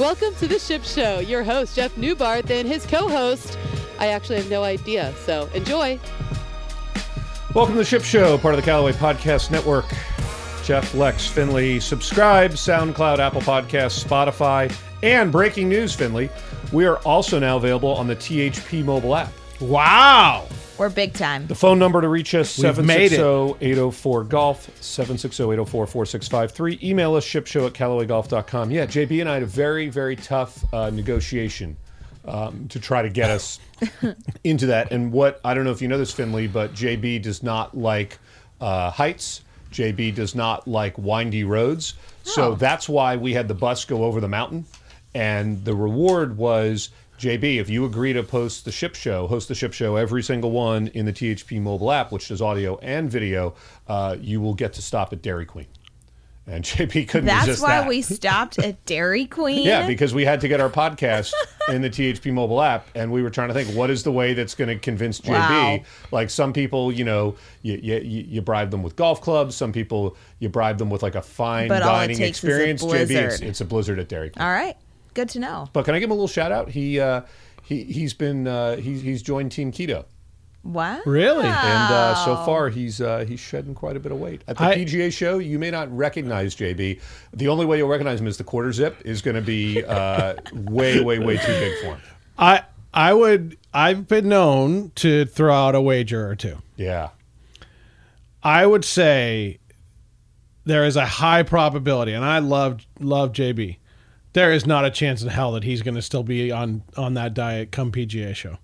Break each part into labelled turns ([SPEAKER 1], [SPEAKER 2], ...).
[SPEAKER 1] Welcome to the Ship Show. Your host, Jeff Neubarth, and his co host, I actually have no idea, so enjoy.
[SPEAKER 2] Welcome to the Ship Show, part of the Callaway Podcast Network. Jeff, Lex, Finley. Subscribe, SoundCloud, Apple Podcasts, Spotify, and breaking news, Finley. We are also now available on the THP mobile app.
[SPEAKER 3] Wow.
[SPEAKER 4] We're big time.
[SPEAKER 2] The phone number to reach us,
[SPEAKER 3] We've made it.
[SPEAKER 2] 760-804-GOLF, 760-804-4653. Email us, shipshow at CallawayGolf.com. Yeah, JB and I had a very, very tough uh, negotiation um, to try to get us into that. And what, I don't know if you know this, Finley, but JB does not like uh, heights. JB does not like windy roads. So that's why we had the bus go over the mountain. And the reward was JB, if you agree to post the ship show, host the ship show, every single one in the THP mobile app, which does audio and video, uh, you will get to stop at Dairy Queen. And JB couldn't
[SPEAKER 4] That's why
[SPEAKER 2] that.
[SPEAKER 4] we stopped at Dairy Queen.
[SPEAKER 2] Yeah, because we had to get our podcast in the THP mobile app, and we were trying to think what is the way that's going to convince JB.
[SPEAKER 4] Wow.
[SPEAKER 2] Like some people, you know, you, you you bribe them with golf clubs. Some people you bribe them with like a fine
[SPEAKER 4] But
[SPEAKER 2] dining
[SPEAKER 4] takes is a
[SPEAKER 2] experience. JB, it's, it's a blizzard at Dairy Queen.
[SPEAKER 4] All right. Good to know.
[SPEAKER 2] But can I give him a little shout out? He uh, he he's been uh, he's he's joined Team Keto.
[SPEAKER 4] Wow.
[SPEAKER 3] Really?
[SPEAKER 2] And uh, so far, he's uh, he's shedding quite a bit of weight. At the
[SPEAKER 3] I-
[SPEAKER 2] PGA show, you may not recognize JB. The only way you'll recognize him is the quarter zip is going to be uh, way, way, way too big for him.
[SPEAKER 3] I I would I've been known to throw out a wager or two.
[SPEAKER 2] Yeah.
[SPEAKER 3] I would say there is a high probability, and I love love JB. There is not a chance in hell that he's going to still be on on that diet come PGA show.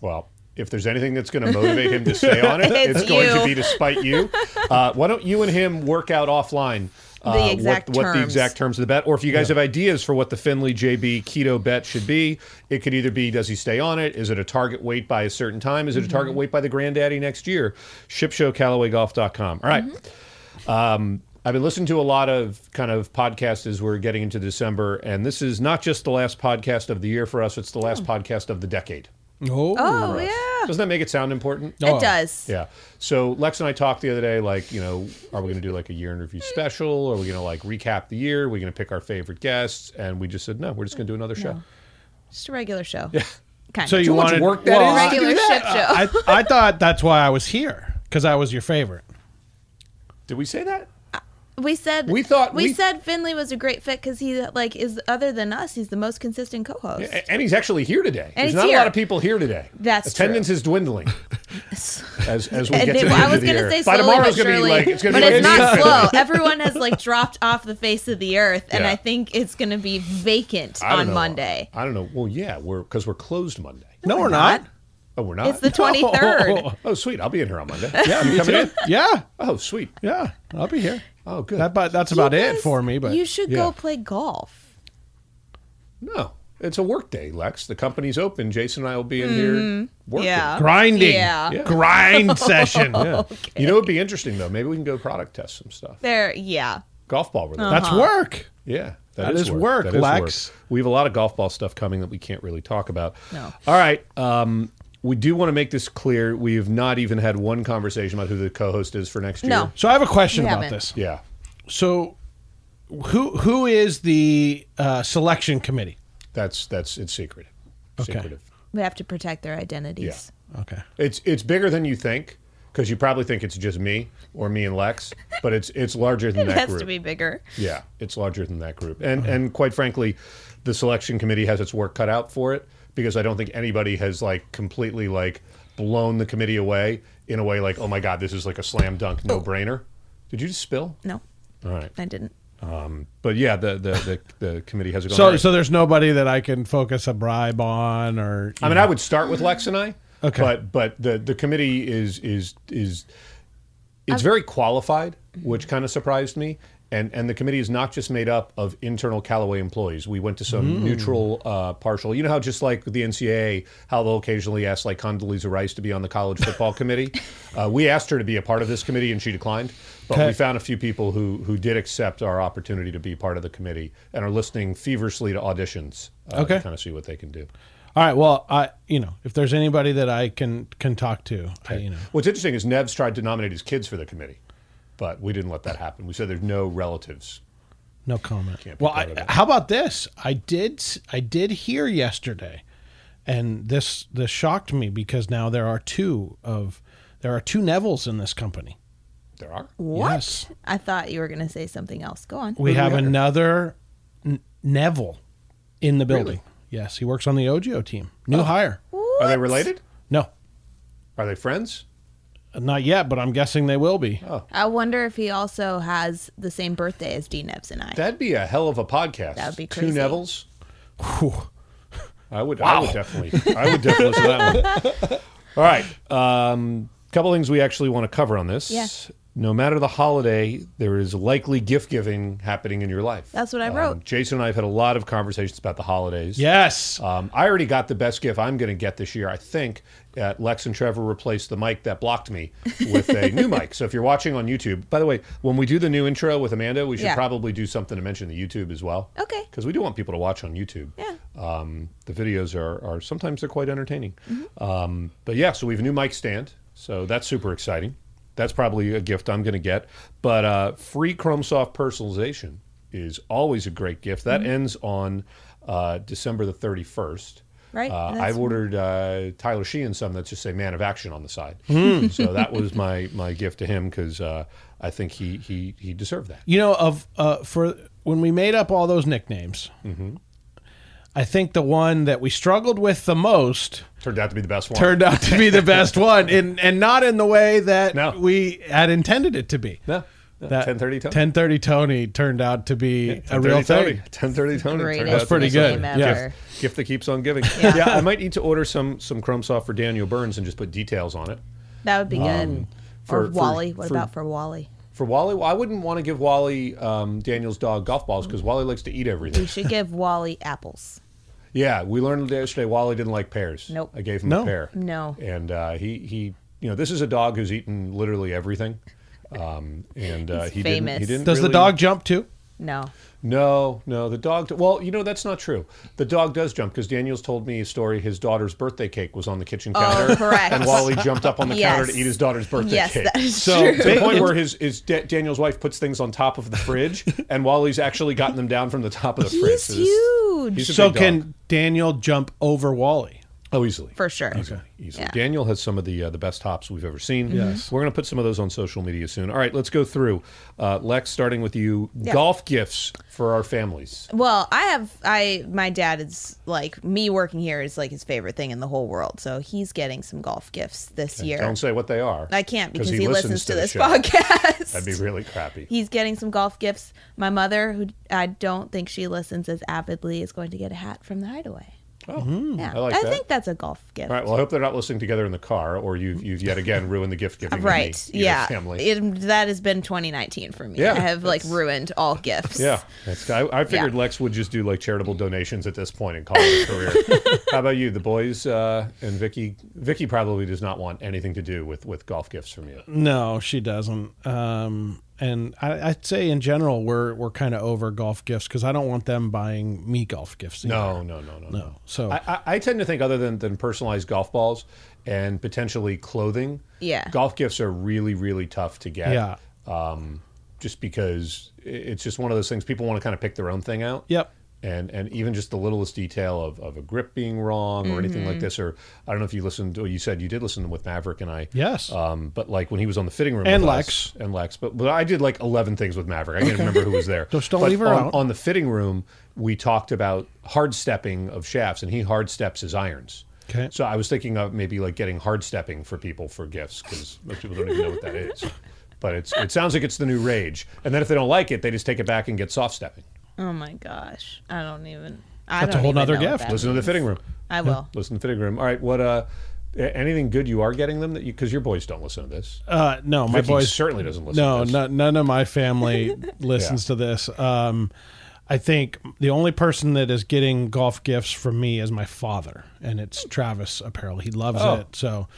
[SPEAKER 2] Well, if there's anything that's going to motivate him to stay on it,
[SPEAKER 4] It's
[SPEAKER 2] it's, going to be to spite you. Uh, why don't you and him work out offline? Uh,
[SPEAKER 4] The exact
[SPEAKER 2] what, what the exact terms of the bet, or if you guys have ideas for what the Finley JB keto bet should be, it could either be does he stay on it? Is it a target weight by a certain time? Is it a target
[SPEAKER 4] Mm-hmm.
[SPEAKER 2] weight by the granddaddy next year? Shipshowcallawaygolf.com. All right.
[SPEAKER 4] Mm-hmm.
[SPEAKER 2] Um, I've been listening to a lot of kind of podcasts as we're getting into December, and this is not just the last podcast of the year for us; it's the last hmm. podcast of the decade.
[SPEAKER 3] Oh,
[SPEAKER 4] Oh, yeah.
[SPEAKER 2] Doesn't that make it sound important?
[SPEAKER 3] Oh.
[SPEAKER 4] It does.
[SPEAKER 2] Yeah. So Lex and I talked the other day, like, you know, are we going to do like a year in review hmm. special? Are we going to like recap the year? Are we going to pick our favorite guests? And we just said, no, we're just going to do another show.
[SPEAKER 4] Just a regular show. Yeah. Kind
[SPEAKER 3] so
[SPEAKER 4] of.
[SPEAKER 3] you
[SPEAKER 2] much
[SPEAKER 3] wanted
[SPEAKER 2] work that
[SPEAKER 3] well,
[SPEAKER 2] is?
[SPEAKER 3] I-
[SPEAKER 4] regular ship show.
[SPEAKER 3] I I thought that's why I was here because I was your favorite.
[SPEAKER 2] Did we say that?
[SPEAKER 4] We said
[SPEAKER 2] We thought-
[SPEAKER 4] we,
[SPEAKER 2] we-
[SPEAKER 4] said Finley was a great fit because he like is other than us. He's the most consistent co-host.
[SPEAKER 2] And he's actually here today.
[SPEAKER 4] And
[SPEAKER 2] There's
[SPEAKER 4] he's
[SPEAKER 2] not a lot of people here today.
[SPEAKER 4] That's
[SPEAKER 2] Attendance is dwindling as as we
[SPEAKER 4] And
[SPEAKER 2] get
[SPEAKER 4] they-
[SPEAKER 2] to the
[SPEAKER 4] I
[SPEAKER 2] end
[SPEAKER 4] was
[SPEAKER 2] of the
[SPEAKER 4] gonna
[SPEAKER 2] year.
[SPEAKER 4] say
[SPEAKER 2] By
[SPEAKER 4] slowly
[SPEAKER 2] tomorrow,
[SPEAKER 4] but
[SPEAKER 2] it's going to be like it's going to
[SPEAKER 4] but
[SPEAKER 2] be
[SPEAKER 4] it's not slow. Everyone has like dropped off the face of the earth, and
[SPEAKER 2] Yeah.
[SPEAKER 4] I think it's going to be vacant on
[SPEAKER 2] know.
[SPEAKER 4] Monday.
[SPEAKER 2] I don't know. Well, yeah, we're because we're closed Monday.
[SPEAKER 3] No,
[SPEAKER 4] we're
[SPEAKER 3] we're not.
[SPEAKER 4] not.
[SPEAKER 2] Oh, we're not.
[SPEAKER 4] It's the twenty third.
[SPEAKER 2] Oh, sweet. I'll be in here on Monday.
[SPEAKER 3] Yeah,
[SPEAKER 2] you coming
[SPEAKER 3] too.
[SPEAKER 2] in?
[SPEAKER 3] Yeah,
[SPEAKER 2] Oh, sweet.
[SPEAKER 3] yeah, I'll be here.
[SPEAKER 2] Oh, good.
[SPEAKER 3] That, but that's about it for me. But
[SPEAKER 4] you should
[SPEAKER 2] yeah.
[SPEAKER 4] go play golf.
[SPEAKER 2] No, it's a work day, Lex. The company's open. Jason and I will be in here working.
[SPEAKER 4] Yeah.
[SPEAKER 3] grinding,
[SPEAKER 4] Yeah.
[SPEAKER 2] Yeah.
[SPEAKER 3] grind session.
[SPEAKER 2] Yeah. You know, it'd be interesting though. Maybe we can go product test some stuff.
[SPEAKER 4] There, yeah.
[SPEAKER 2] Golf ball related.
[SPEAKER 3] That's work.
[SPEAKER 2] Yeah,
[SPEAKER 3] That is work,
[SPEAKER 2] That is
[SPEAKER 3] Lex.
[SPEAKER 2] We have a lot of golf ball stuff coming that we can't really talk about.
[SPEAKER 4] No.
[SPEAKER 2] All right. Um, we do want to make this clear. We have not even had one conversation about who the co-host is for next year.
[SPEAKER 4] No.
[SPEAKER 3] So I have a question
[SPEAKER 4] We
[SPEAKER 3] about
[SPEAKER 4] haven't.
[SPEAKER 3] this.
[SPEAKER 2] Yeah.
[SPEAKER 3] So, who who is the uh, selection committee?
[SPEAKER 2] That's that's it's secretive.
[SPEAKER 3] Okay.
[SPEAKER 2] Secretive.
[SPEAKER 4] We have to protect their identities.
[SPEAKER 3] Okay.
[SPEAKER 2] It's it's bigger than you think because you probably think it's just me or me and Lex, but it's it's larger than
[SPEAKER 4] It
[SPEAKER 2] that
[SPEAKER 4] has
[SPEAKER 2] group.
[SPEAKER 4] to be bigger.
[SPEAKER 2] Yeah, it's larger than that group. And and quite frankly, the selection committee has its work cut out for it because I don't think anybody has like completely like blown the committee away in a way like, oh my god, this is like a slam dunk oh. no brainer. Did you just spill?
[SPEAKER 4] No,
[SPEAKER 2] All right.
[SPEAKER 4] I didn't.
[SPEAKER 2] Um, but yeah, the the the, the committee has it going.
[SPEAKER 3] So
[SPEAKER 2] All right.
[SPEAKER 3] so there's nobody that I can focus a bribe on or.
[SPEAKER 2] I mean, I would start with Lex and I.
[SPEAKER 3] Okay.
[SPEAKER 2] But but the the committee is is is it's very qualified, which kind of surprised me. And and the committee is not just made up of internal Callaway employees. We went to some neutral, uh, partial. You know how just like the NCAA, how they'll occasionally ask like Condoleezza Rice to be on the college football committee. Uh, we asked her to be a part of this committee, and she declined. But
[SPEAKER 3] Okay.
[SPEAKER 2] we found a few people who who did accept our opportunity to be part of the committee and are listening feverishly to auditions. Uh,
[SPEAKER 3] Okay.
[SPEAKER 2] Kind of see what they can do.
[SPEAKER 3] All right. Well, I you know if there's anybody that I can can talk to, I, you know.
[SPEAKER 2] What's interesting is Nev's tried to nominate his kids for the committee, but we didn't let that happen. We said there's no relatives
[SPEAKER 3] No comment.
[SPEAKER 2] Can't
[SPEAKER 3] Well, I, how about this? I did. I did hear yesterday, and this this shocked me because now there are two of there are two Nevilles in this company.
[SPEAKER 2] There are.
[SPEAKER 4] What?
[SPEAKER 3] Yes.
[SPEAKER 4] I thought you were going to say something else. Go on.
[SPEAKER 3] We
[SPEAKER 2] do
[SPEAKER 3] have
[SPEAKER 2] have
[SPEAKER 3] another N- Neville in the building.
[SPEAKER 2] Really?
[SPEAKER 3] Yes, he works on the OGIO team. New oh. hire.
[SPEAKER 2] Are they related?
[SPEAKER 3] No,
[SPEAKER 2] Are they friends?
[SPEAKER 3] Not yet, but I'm guessing they will be.
[SPEAKER 2] Oh.
[SPEAKER 4] I wonder if he also has the same birthday as D Nevs and I.
[SPEAKER 2] That'd be a hell of a podcast.
[SPEAKER 4] That would be
[SPEAKER 2] Two
[SPEAKER 4] crazy.
[SPEAKER 2] Nevilles.
[SPEAKER 3] Whew.
[SPEAKER 2] I would. I would definitely. I would definitely listen to that one. All right. Um, couple things we actually want to cover on this.
[SPEAKER 4] Yeah.
[SPEAKER 2] No matter the holiday, there is likely gift giving happening in your life.
[SPEAKER 4] That's what I
[SPEAKER 2] Um,
[SPEAKER 4] wrote.
[SPEAKER 2] Jason and I have had a lot of conversations about the holidays.
[SPEAKER 3] Yes.
[SPEAKER 2] Um, I already got the best gift I'm going to get this year. I think uh, Lex and Trevor replaced the mic that blocked me with a new mic. So if you're watching on YouTube, by the way, when we do the new intro with Amanda, we should
[SPEAKER 4] Yeah.
[SPEAKER 2] probably do something to mention the YouTube as well.
[SPEAKER 4] Okay.
[SPEAKER 2] Because we do want people to watch on YouTube.
[SPEAKER 4] Yeah.
[SPEAKER 2] Um, the videos are, are sometimes they're quite entertaining.
[SPEAKER 4] Mm-hmm.
[SPEAKER 2] Um, but yeah, so we have a new mic stand. So that's super exciting. That's probably a gift I'm going to get. But uh, free ChromeSoft personalization is always a great gift. That
[SPEAKER 4] Mm-hmm.
[SPEAKER 2] ends on uh, December the 31st.
[SPEAKER 4] Right,
[SPEAKER 2] Uh, I've ordered uh, Tyler Sheehan some that just say "Man of Action" on the side.
[SPEAKER 3] Hmm.
[SPEAKER 2] So that was my my gift to him because uh, I think he he he deserved that.
[SPEAKER 3] You know, of uh, for when we made up all those nicknames,
[SPEAKER 2] Mm-hmm.
[SPEAKER 3] I think the one that we struggled with the most
[SPEAKER 2] Turned out to be the best one.
[SPEAKER 3] turned out to be the best one, in, and not in the way that
[SPEAKER 2] No.
[SPEAKER 3] we had intended it to be.
[SPEAKER 2] no, no
[SPEAKER 3] That
[SPEAKER 2] 1030 Tony.
[SPEAKER 3] 1030 Tony turned out to be a
[SPEAKER 2] 1030
[SPEAKER 3] real
[SPEAKER 2] Tony.
[SPEAKER 3] thing.
[SPEAKER 2] 1030 Tony.
[SPEAKER 4] Greatest
[SPEAKER 2] Turned out
[SPEAKER 3] pretty good. Yeah.
[SPEAKER 2] Gift, gift that keeps on giving. Yeah. I might need to order some some ChromeSoft for Daniel Burns and just put details on it.
[SPEAKER 4] That would be good.
[SPEAKER 2] Um, for-
[SPEAKER 4] or
[SPEAKER 2] for-
[SPEAKER 4] Wally. What
[SPEAKER 2] for-
[SPEAKER 4] about for Wally?
[SPEAKER 2] For Wally, I wouldn't want to give Wally um, Daniel's dog golf balls because Wally likes to eat everything.
[SPEAKER 4] We should give Wally apples.
[SPEAKER 2] Yeah, we learned yesterday Wally didn't like pears.
[SPEAKER 4] Nope.
[SPEAKER 2] I gave him
[SPEAKER 3] No.
[SPEAKER 2] a pear.
[SPEAKER 4] No.
[SPEAKER 2] And uh, he he you know this is a dog who's eaten literally everything. Um, and uh,
[SPEAKER 4] He's
[SPEAKER 2] he didn't. He didn't.
[SPEAKER 3] Does the dog jump too?
[SPEAKER 4] No.
[SPEAKER 2] No, no. The dog. Well, you know that's not true. The dog does jump because Daniel's told me a story. His daughter's birthday cake was on the kitchen oh, counter.
[SPEAKER 4] Oh, correct.
[SPEAKER 2] And Wally jumped up on the counter to eat his daughter's birthday
[SPEAKER 4] Yes,
[SPEAKER 2] cake.
[SPEAKER 4] that is
[SPEAKER 3] So,
[SPEAKER 4] true.
[SPEAKER 2] to the point where his, his Da- Daniel's wife puts things on top of the fridge, and Wally's actually gotten them down from the top of the fridge.
[SPEAKER 4] He's
[SPEAKER 2] So
[SPEAKER 4] huge.
[SPEAKER 2] He's a
[SPEAKER 3] So
[SPEAKER 2] big dog.
[SPEAKER 3] can Daniel jump over Wally?
[SPEAKER 2] Oh easily
[SPEAKER 4] for sure.
[SPEAKER 2] easily. easily.
[SPEAKER 4] Yeah.
[SPEAKER 2] Daniel has some of the uh, the best hops we've ever seen.
[SPEAKER 3] Yes.
[SPEAKER 2] we're going to put some of those on social media soon. All right, let's go through. Uh, Lex, starting with you, golf gifts for our families.
[SPEAKER 4] Well, I have I my dad is like me working here is like his favorite thing in the whole world. So he's getting some golf gifts this year.
[SPEAKER 2] Don't say what they are.
[SPEAKER 4] I can't because
[SPEAKER 2] he
[SPEAKER 4] he,
[SPEAKER 2] listens
[SPEAKER 4] listens
[SPEAKER 2] to
[SPEAKER 4] to, this
[SPEAKER 2] show.
[SPEAKER 4] podcast.
[SPEAKER 2] That'd be really crappy.
[SPEAKER 4] He's getting some golf gifts. My mother, who I don't think she listens as avidly, is going to get a hat from the Hideaway.
[SPEAKER 2] Oh,
[SPEAKER 4] Yeah,
[SPEAKER 2] I like that.
[SPEAKER 4] think that's a golf gift.
[SPEAKER 2] All right. Well, I hope they're not listening together in the car, or you've you've yet again ruined the gift giving.
[SPEAKER 4] Right.
[SPEAKER 2] in the,
[SPEAKER 4] Yeah.
[SPEAKER 2] Family.
[SPEAKER 4] It, that has been 2019 for me.
[SPEAKER 2] Yeah,
[SPEAKER 4] I have like ruined all gifts.
[SPEAKER 2] yeah, that's, I, I figured
[SPEAKER 4] Yeah.
[SPEAKER 2] Lex would just do like charitable donations at this point and call it a career. How about you, the boys uh, and Vicky? Vicky probably does not want anything to do with with golf gifts from you.
[SPEAKER 3] No, she doesn't. Um, and I, I'd say in general we're we're kind of over golf gifts because I don't want them buying me golf gifts. either.
[SPEAKER 2] No, no, no, no,
[SPEAKER 3] no. So
[SPEAKER 2] I, I, I tend to think other than, than personalized golf balls and potentially clothing,
[SPEAKER 4] Yeah.
[SPEAKER 2] golf gifts are really, really tough to get.
[SPEAKER 3] yeah,
[SPEAKER 2] Um, just because it's just one of those things people want to kind of pick their own thing out.
[SPEAKER 3] yep.
[SPEAKER 2] And and even just the littlest detail of, of a grip being wrong or anything
[SPEAKER 4] Mm-hmm.
[SPEAKER 2] like this, or I don't know if you listened or you said you did listen with Maverick and I.
[SPEAKER 3] Yes.
[SPEAKER 2] Um, but like when he was on the fitting room
[SPEAKER 3] And
[SPEAKER 2] with
[SPEAKER 3] Lex.
[SPEAKER 2] us- and Lex, but but I did like eleven things with Maverick. I can't remember who was there.
[SPEAKER 3] Just don't
[SPEAKER 2] But
[SPEAKER 3] leave her
[SPEAKER 2] on,
[SPEAKER 3] out.
[SPEAKER 2] on the fitting room, we talked about hard stepping of shafts, and he hard steps his irons.
[SPEAKER 3] Okay.
[SPEAKER 2] So I was thinking of maybe like getting hard stepping for people for gifts because most people don't even know what that is. But it's it sounds like it's the new rage. And then if they don't like it, they just take it back and get soft stepping.
[SPEAKER 4] Oh my gosh. I don't even. I
[SPEAKER 3] That's a
[SPEAKER 4] don't
[SPEAKER 3] whole
[SPEAKER 4] even
[SPEAKER 3] nother gift.
[SPEAKER 4] that
[SPEAKER 2] Listen to the fitting room.
[SPEAKER 4] I will.
[SPEAKER 2] Listen to the fitting room. All right. What uh, anything good you are getting them that you because your boys don't listen to this.
[SPEAKER 3] Uh, no, my
[SPEAKER 2] Vicky
[SPEAKER 3] boys
[SPEAKER 2] certainly doesn't listen.
[SPEAKER 3] No,
[SPEAKER 2] to this.
[SPEAKER 3] no, none of my family listens to this. Um, I think the only person that is getting golf gifts from me is my father, and it's Travis Apparel. He loves
[SPEAKER 2] Oh.
[SPEAKER 3] it. So,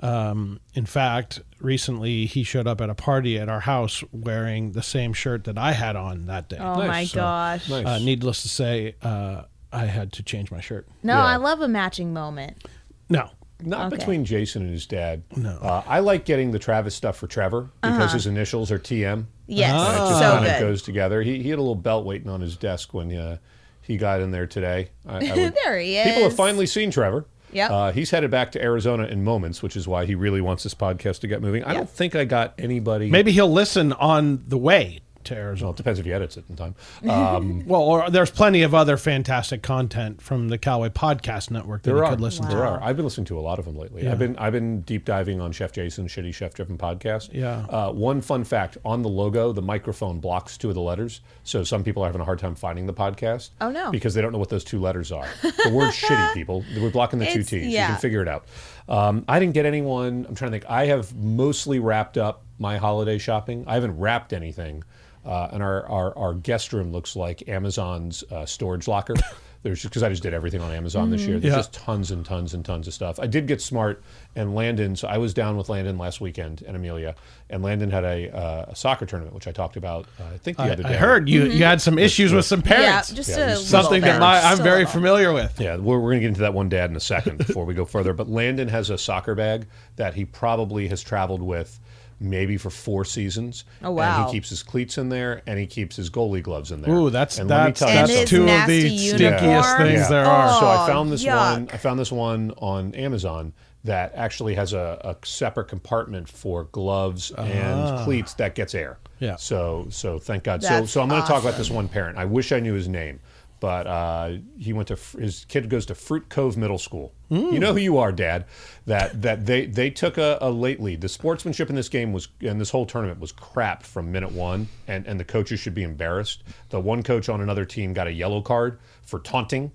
[SPEAKER 3] um, in fact, recently he showed up at a party at our house wearing the same shirt that I had on that day.
[SPEAKER 4] Oh
[SPEAKER 2] Nice.
[SPEAKER 4] my
[SPEAKER 2] So,
[SPEAKER 4] gosh.
[SPEAKER 2] Nice.
[SPEAKER 3] Uh, needless to say, uh, I had to change my shirt.
[SPEAKER 4] No,
[SPEAKER 2] Yeah.
[SPEAKER 4] I love a matching moment.
[SPEAKER 3] No,
[SPEAKER 2] Not
[SPEAKER 4] Okay.
[SPEAKER 2] between Jason and his dad.
[SPEAKER 3] No.
[SPEAKER 2] Uh, I like getting the Travis stuff for Trevor because his initials are TM.
[SPEAKER 4] Yes,
[SPEAKER 2] And it just
[SPEAKER 4] so
[SPEAKER 2] kind of goes together. He, he had a little belt waiting on his desk when uh, he got in there today. I, I would-
[SPEAKER 4] There he is.
[SPEAKER 2] People have finally seen Trevor.
[SPEAKER 4] Yep.
[SPEAKER 2] Uh, he's headed back to Arizona in moments, which is why he really wants this podcast to get moving. I
[SPEAKER 4] Yeah.
[SPEAKER 2] don't think I got anybody.
[SPEAKER 3] Maybe he'll listen on the way to Arizona.
[SPEAKER 2] Well, it depends if he edits it in time. Um,
[SPEAKER 3] Well, or there's plenty of other fantastic content from the Callaway Podcast Network that
[SPEAKER 2] there
[SPEAKER 3] you
[SPEAKER 2] are.
[SPEAKER 3] could listen
[SPEAKER 2] There
[SPEAKER 3] to.
[SPEAKER 2] are. I've been listening to a lot of them lately.
[SPEAKER 3] Yeah.
[SPEAKER 2] I've been I've been deep diving on Chef Jason's Shitty Chef Driven podcast.
[SPEAKER 3] Yeah.
[SPEAKER 2] Uh, one fun fact on the logo, the microphone blocks two of the letters, so some people are having a hard time finding the podcast.
[SPEAKER 4] Oh, no.
[SPEAKER 2] Because they don't know what those two letters are. The word "shitty" people. We're blocking the two
[SPEAKER 4] It's-
[SPEAKER 2] T's. You can figure it out. Um, I didn't get anyone. I'm trying to think. I have mostly wrapped up my holiday shopping. I haven't wrapped anything. Uh, and our, our, our guest room looks like Amazon's uh, storage locker. There's because I just did everything on Amazon this year. There's
[SPEAKER 3] Yeah.
[SPEAKER 2] just tons and tons and tons of stuff. I did get smart and Landon. So I was down with Landon last weekend and Amelia, and Landon had a, uh, a soccer tournament, which I talked about. Uh, I think the
[SPEAKER 3] I,
[SPEAKER 2] other day.
[SPEAKER 3] I heard you you had some issues with some
[SPEAKER 4] Mm-hmm. Yeah,
[SPEAKER 3] parents.
[SPEAKER 4] just
[SPEAKER 2] Yeah,
[SPEAKER 4] a
[SPEAKER 3] Something that my, I'm very familiar with.
[SPEAKER 2] Yeah, we're, we're going to get into that one dad in a second before we go further. But Landon has a soccer bag that he probably has traveled with maybe for four seasons.
[SPEAKER 4] Oh,
[SPEAKER 2] And he keeps his cleats in there and he keeps his goalie gloves in there.
[SPEAKER 3] Ooh, that's
[SPEAKER 2] and let
[SPEAKER 3] that's that's two of the
[SPEAKER 4] nasty
[SPEAKER 3] stinkiest
[SPEAKER 4] uniform.
[SPEAKER 3] things
[SPEAKER 2] Yeah.
[SPEAKER 3] there are.
[SPEAKER 2] So I
[SPEAKER 4] Oh,
[SPEAKER 2] found this oh,
[SPEAKER 4] yuck.
[SPEAKER 2] one. I found this one on Amazon that actually has a, a separate compartment for gloves and ah. cleats that gets air.
[SPEAKER 3] Yeah.
[SPEAKER 2] So so thank God. so
[SPEAKER 4] That's
[SPEAKER 2] so I'm going to talk about this one parent. I wish I knew his name, but uh, he went to his kid goes to Fruit Cove Middle School. You know who you are, Dad. That that they they took a, a late lead. The sportsmanship in this game was and this whole tournament was crap from minute one, and and the coaches should be embarrassed. The one coach on another team got a yellow card for taunting.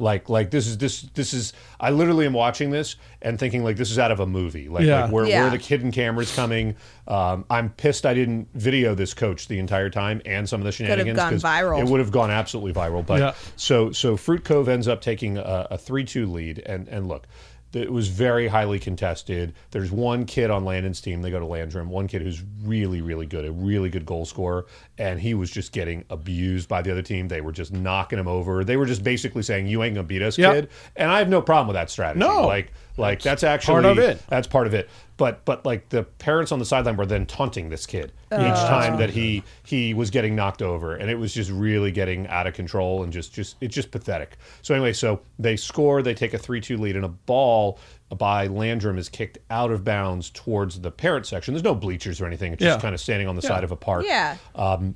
[SPEAKER 2] Like like this is this this is I literally am watching this and thinking like this is out of a movie. Like,
[SPEAKER 3] Yeah.
[SPEAKER 2] like where,
[SPEAKER 4] Yeah.
[SPEAKER 2] where the hidden cameras coming. Um, I'm pissed I didn't video this coach the entire time and some of the shenanigans.
[SPEAKER 4] gone
[SPEAKER 2] 'cause
[SPEAKER 4] viral.
[SPEAKER 2] It would have gone absolutely viral. But
[SPEAKER 3] Yeah.
[SPEAKER 2] so so Fruit Cove ends up taking a, a three two lead and and look. It was very highly contested. There's one kid on Landon's team. They go to Landrum. One kid who's really, really good, a really good goal scorer, and he was just getting abused by the other team. They were just knocking him over. They were just basically saying, "You ain't gonna beat us,
[SPEAKER 3] Yep.
[SPEAKER 2] kid." And I have no problem with that strategy.
[SPEAKER 3] No.
[SPEAKER 2] like like that's actually
[SPEAKER 3] part of it.
[SPEAKER 2] That's part of it. But but like the parents on the sideline were then taunting this kid each
[SPEAKER 3] Oh.
[SPEAKER 2] time that he he was getting knocked over, and it was just really getting out of control and just just it's just pathetic. So anyway, so they score, they take a three two lead, and a ball by Landrum is kicked out of bounds towards the parent section. There's no bleachers or anything. It's just
[SPEAKER 3] Yeah.
[SPEAKER 2] kind of standing on the side of a park
[SPEAKER 4] Yeah.
[SPEAKER 2] Um,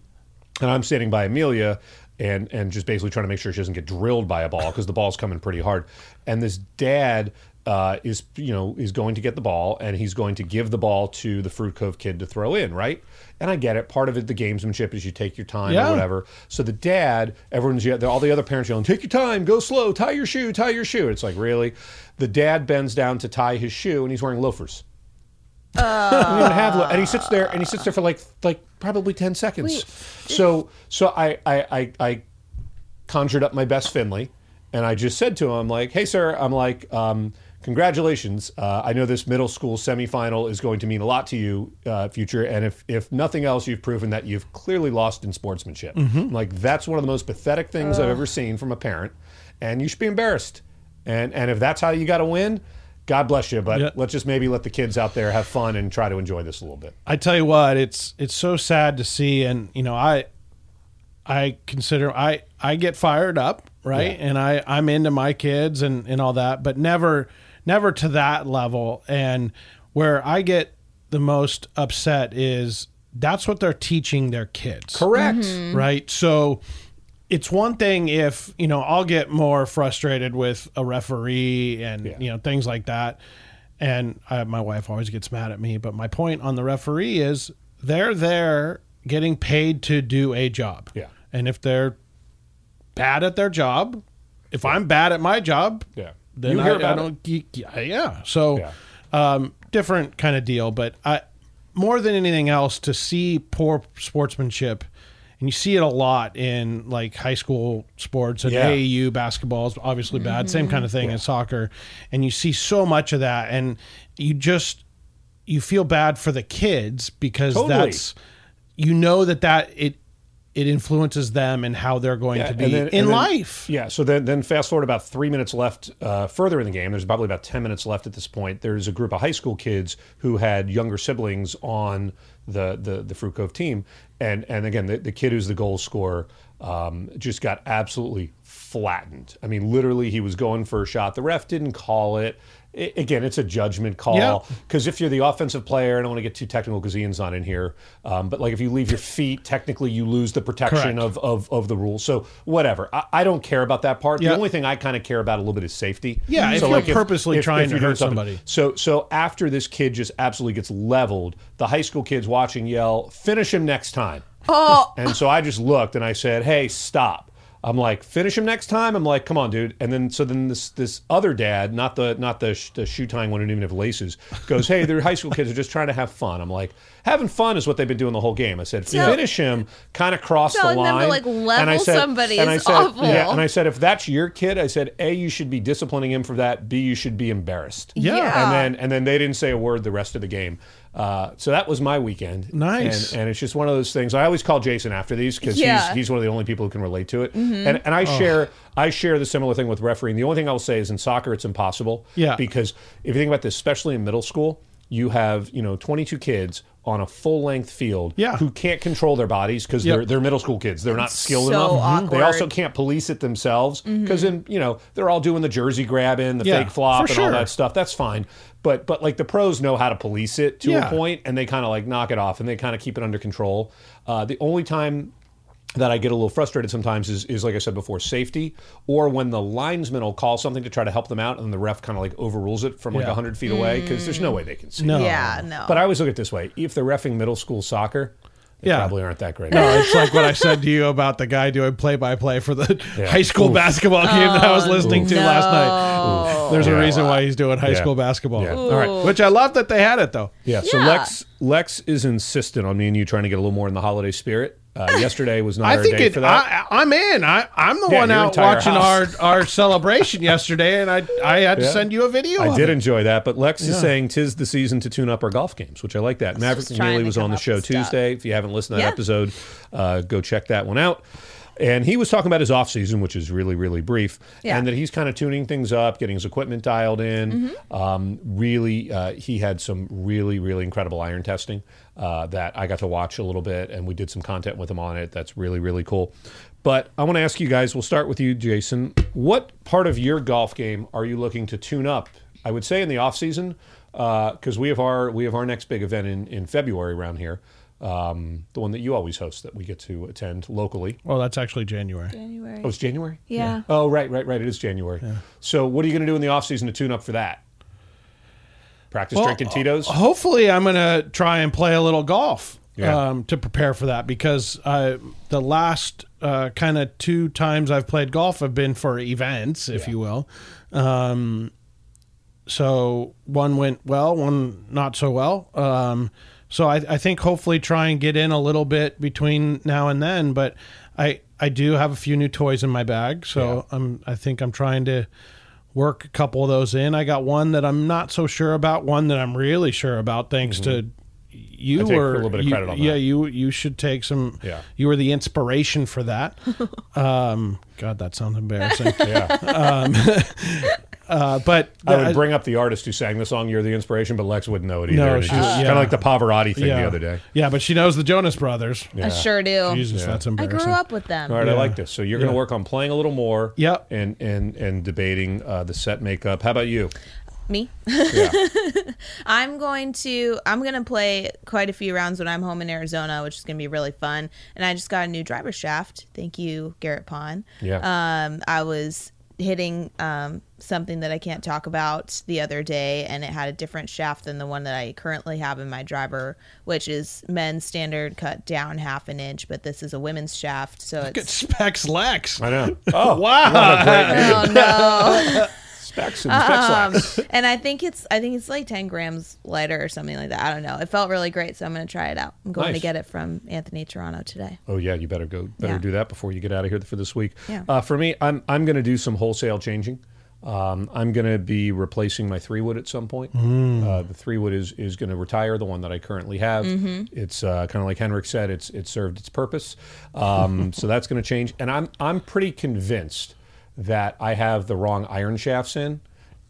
[SPEAKER 2] and I'm standing by Amelia and and just basically trying to make sure she doesn't get drilled by a ball because the ball's coming pretty hard. And this dad uh, is you know is going to get the ball and he's going to give the ball to the Fruit Cove kid to throw in, right? And I get it. Part of it, the gamesmanship is you take your time
[SPEAKER 3] Yeah.
[SPEAKER 2] or whatever. So the dad, everyone's ye- all the other parents yelling, "Take your time, go slow, tie your shoe, tie your shoe." It's like really, the dad bends down to tie his shoe and he's wearing loafers. He have lo- and he sits there and he sits there for like like probably 10 seconds so so I, I i i conjured up my best finley and i just said to him like hey sir i'm like um congratulations uh, i know this middle school semifinal is going to mean a lot to you uh, future and if if nothing else you've proven that you've clearly lost in sportsmanship I'm like that's one of the most pathetic things i've ever seen from a parent and you should be embarrassed and and if that's how you got to win God bless you, but
[SPEAKER 3] Yeah.
[SPEAKER 2] let's just maybe let the kids out there have fun and try to enjoy this a little bit.
[SPEAKER 3] I tell you what, it's it's so sad to see, and you know, I I consider I I get fired up, right,
[SPEAKER 2] Yeah.
[SPEAKER 3] and I I'm into my kids and and all that, but never never to that level. And where I get the most upset is that's what they're teaching their kids,
[SPEAKER 2] Correct. Mm-hmm.
[SPEAKER 3] right? So it's one thing if you know I'll get more frustrated with a referee and
[SPEAKER 2] Yeah.
[SPEAKER 3] you know things like that, and I, my wife always gets mad at me. But my point on the referee is they're there getting paid to do a job,
[SPEAKER 2] Yeah.
[SPEAKER 3] and if they're bad at their job, if I'm bad at my job,
[SPEAKER 2] Yeah.
[SPEAKER 3] Then
[SPEAKER 2] You
[SPEAKER 3] I,
[SPEAKER 2] hear
[SPEAKER 3] I
[SPEAKER 2] about it.
[SPEAKER 3] don't. Yeah, yeah. So,
[SPEAKER 2] Yeah.
[SPEAKER 3] um, different kind of deal. But I, more than anything else, to see poor sportsmanship, and you see it a lot in like high school sports and
[SPEAKER 2] Yeah.
[SPEAKER 3] AAU basketball is obviously bad. Same kind of thing in soccer, and you see so much of that, and you just you feel bad for the kids because
[SPEAKER 2] Totally.
[SPEAKER 3] that's you know that that it it influences them and how they're going
[SPEAKER 2] Yeah,
[SPEAKER 3] to be
[SPEAKER 2] then-
[SPEAKER 3] in
[SPEAKER 2] then-
[SPEAKER 3] life.
[SPEAKER 2] Yeah. So then, then fast forward about three minutes left uh, further in the game. There's probably about ten minutes left at this point. There's a group of high school kids who had younger siblings on the the the Fruit Cove team, and and again, the, the kid who's the goal scorer um, just got absolutely flattened. I mean, literally, he was going for a shot. The ref didn't call it. I- again, it's a judgment call because if you're the offensive player, I don't want to get too technical because Ian's not in here. Um, but like if you leave your feet, technically you lose the protection
[SPEAKER 3] Correct.
[SPEAKER 2] of, of of the rules. So whatever, I, I don't care about that part.
[SPEAKER 3] Yeah.
[SPEAKER 2] The only thing I kind of care about a little bit is safety.
[SPEAKER 3] Yeah, if
[SPEAKER 2] So,
[SPEAKER 3] you're purposely trying to hurt somebody.
[SPEAKER 2] So so after this kid just absolutely gets leveled, the high school kids watching yell, "Finish him next time."
[SPEAKER 4] Oh,
[SPEAKER 2] And so I just looked and I said, "Hey, stop." I'm like, "Finish him next time." I'm like, "Come on, dude." And then so then this this other dad, not the not the sh- the shoe tying one who didn't even have laces, goes, "Hey, their high school kids are just trying to have fun." I'm like, "Having fun is what they've been doing the whole game." I said,
[SPEAKER 4] Tell-
[SPEAKER 2] "Finish him." Kind of crossed the
[SPEAKER 4] Telling them
[SPEAKER 2] line.
[SPEAKER 4] to, like,
[SPEAKER 2] and I
[SPEAKER 4] level
[SPEAKER 2] said,
[SPEAKER 4] somebody
[SPEAKER 2] and I
[SPEAKER 4] is
[SPEAKER 2] said,
[SPEAKER 4] awful.
[SPEAKER 2] Yeah, and I said, if that's your kid, I said, a you should be disciplining him for that. B you should be embarrassed.
[SPEAKER 3] Yeah.
[SPEAKER 4] Yeah.
[SPEAKER 2] And then and then they didn't say a word the rest of the game. Uh, so that was my weekend.
[SPEAKER 3] Nice.
[SPEAKER 2] And, and it's just one of those things. I always call Jason after these because
[SPEAKER 4] Yeah. Mm-hmm.
[SPEAKER 2] he's he's one of the only people who can relate to it. And and I share I share the similar thing with refereeing. The only thing I will say is in soccer it's impossible.
[SPEAKER 3] Yeah.
[SPEAKER 2] Because if you think about this, especially in middle school, you have you know 22 kids on a full length field
[SPEAKER 3] Yeah.
[SPEAKER 2] who can't control their bodies because
[SPEAKER 3] Yep.
[SPEAKER 2] they're they're middle school kids. They're not skilled
[SPEAKER 4] so
[SPEAKER 2] enough. They also can't police it themselves because then you know they're all doing the jersey grabbing, the
[SPEAKER 3] Yeah,
[SPEAKER 2] fake flop,
[SPEAKER 3] for
[SPEAKER 2] and all that stuff. That's fine. But but like the pros know how to police it to
[SPEAKER 3] Yeah.
[SPEAKER 2] a point, and they kind of like knock it off and they kind of keep it under control. Uh, the only time that I get a little frustrated sometimes is, is like I said before, safety, or when the linesman will call something to try to help them out, and the ref kind of like overrules it from like
[SPEAKER 3] Yeah.
[SPEAKER 2] hundred feet away because there's no way they can see.
[SPEAKER 3] No.
[SPEAKER 4] yeah, no.
[SPEAKER 2] But I always look at it this way: if they're refing middle school soccer, they
[SPEAKER 3] Yeah.
[SPEAKER 2] probably aren't that great.
[SPEAKER 3] No, it's like what I said to you about the guy doing play by play for the
[SPEAKER 2] Yeah.
[SPEAKER 3] high school
[SPEAKER 2] Oof.
[SPEAKER 3] basketball game that I was oh, listening to last night.
[SPEAKER 4] no.
[SPEAKER 3] There's a reason why he's doing high
[SPEAKER 2] Yeah.
[SPEAKER 3] school basketball.
[SPEAKER 2] Yeah.
[SPEAKER 3] All right. Which I love that they had it though.
[SPEAKER 2] Yeah. So
[SPEAKER 4] Yeah.
[SPEAKER 2] Lex Lex is insistent on me and you trying to get a little more in the holiday spirit. Uh, yesterday was not
[SPEAKER 3] I
[SPEAKER 2] our
[SPEAKER 3] think
[SPEAKER 2] day
[SPEAKER 3] it.
[SPEAKER 2] for that.
[SPEAKER 3] I, I'm in. I, I'm the
[SPEAKER 2] Yeah,
[SPEAKER 3] one out watching
[SPEAKER 2] house.
[SPEAKER 3] our our celebration yesterday, and I I had to
[SPEAKER 2] Yeah.
[SPEAKER 3] send you a video.
[SPEAKER 2] I
[SPEAKER 3] of
[SPEAKER 2] did
[SPEAKER 3] it.
[SPEAKER 2] enjoy that, but Lex is saying tis the season to tune up our golf games, which I like that. Maverick
[SPEAKER 4] just trying McNealy
[SPEAKER 2] was on the show
[SPEAKER 4] with stuff.
[SPEAKER 2] Tuesday. If you haven't listened to that
[SPEAKER 4] Yeah.
[SPEAKER 2] episode, uh, go check that one out. And he was talking about his off season, which is really, really brief,
[SPEAKER 4] Yeah.
[SPEAKER 2] and that he's kind of tuning things up, getting his equipment dialed in.
[SPEAKER 4] Mm-hmm.
[SPEAKER 2] Um, really, uh, he had some really, really incredible iron testing uh, that I got to watch a little bit, and we did some content with him on it. That's really, really cool. But I want to ask you guys. We'll start with you, Jason. What part of your golf game are you looking to tune up? I would say in the off season, because we have our we have our next big event in in February around here. Um, the one that you always host that we get to attend locally.
[SPEAKER 3] Well, that's actually January.
[SPEAKER 4] January.
[SPEAKER 2] Oh, it's January?
[SPEAKER 4] Yeah.
[SPEAKER 2] Oh, right, right, right. It is January. So, what are you going to do in the off season to tune up for that? Practice
[SPEAKER 3] Well,
[SPEAKER 2] drinking Tito's?
[SPEAKER 3] Hopefully, I'm going to try and play a little golf
[SPEAKER 2] Yeah.
[SPEAKER 3] um, to prepare for that because uh, the last uh, kind of two times I've played golf have been for events, if
[SPEAKER 2] Yeah.
[SPEAKER 3] you will. Um, so one went well, one not so well. Um, so I, I think hopefully try and get in a little bit between now and then. But I I do have a few new toys in my bag, so I'm I think I'm trying to work a couple of those in. I got one that I'm not so sure about, one that I'm really sure about, thanks to you.
[SPEAKER 2] Mm-hmm. I take
[SPEAKER 3] were
[SPEAKER 2] a little bit of
[SPEAKER 3] you-
[SPEAKER 2] credit on
[SPEAKER 3] yeah, you you should take some.
[SPEAKER 2] Yeah.
[SPEAKER 3] you were the inspiration for that. um, God, that sounds embarrassing.
[SPEAKER 2] yeah.
[SPEAKER 3] uh, but
[SPEAKER 2] I would bring up the artist who sang the song "You're the Inspiration," but Lex wouldn't know it either.
[SPEAKER 3] No,
[SPEAKER 2] And it's
[SPEAKER 3] she-
[SPEAKER 2] just
[SPEAKER 3] yeah.
[SPEAKER 2] kind of like the Pavarotti thing
[SPEAKER 3] yeah.
[SPEAKER 2] the other day.
[SPEAKER 3] Yeah, but she knows the Jonas Brothers.
[SPEAKER 2] Yeah.
[SPEAKER 4] I sure do.
[SPEAKER 3] Jesus,
[SPEAKER 2] Yeah.
[SPEAKER 3] that's embarrassing.
[SPEAKER 4] I grew up with them.
[SPEAKER 2] All right, I like this. So you're going to work on playing a little more,
[SPEAKER 3] Yep.
[SPEAKER 2] and and and debating uh, the set makeup. How about you?
[SPEAKER 4] Me.
[SPEAKER 2] Yeah,
[SPEAKER 4] I'm going to I'm going to play quite a few rounds when I'm home in Arizona, which is going to be really fun. And I just got a new driver shaft. Thank you, Garrett Pond.
[SPEAKER 2] yeah.
[SPEAKER 4] Um, I was hitting um, something that I can't talk about the other day, and it had a different shaft than the one that I currently have in my driver, which is men's standard cut down half an inch, but this is a women's shaft, so
[SPEAKER 3] Look at
[SPEAKER 4] it's
[SPEAKER 3] Specs Lex.
[SPEAKER 2] I know. Oh
[SPEAKER 3] Wow.
[SPEAKER 4] oh no.
[SPEAKER 2] Specs and specs
[SPEAKER 4] Um,
[SPEAKER 2] wax.
[SPEAKER 4] and I think it's I think it's like ten grams lighter or something like that. I don't know. It felt really great, so I'm gonna try it out. I'm going
[SPEAKER 2] Nice.
[SPEAKER 4] to get it from Anthony Toronto today.
[SPEAKER 2] Oh yeah, you better go. Better
[SPEAKER 4] Yeah.
[SPEAKER 2] do that before you get out of here for this week.
[SPEAKER 4] Yeah.
[SPEAKER 2] Uh, for me, I'm I'm going to do some wholesale changing. Um, I'm going to be replacing my three wood at some point. Uh, the three wood is is going to retire. The one that I currently have. It's uh, kind of like Henrik said. It's it served its purpose. Um, so that's going to change. And I'm I'm pretty convinced that I have the wrong iron shafts in,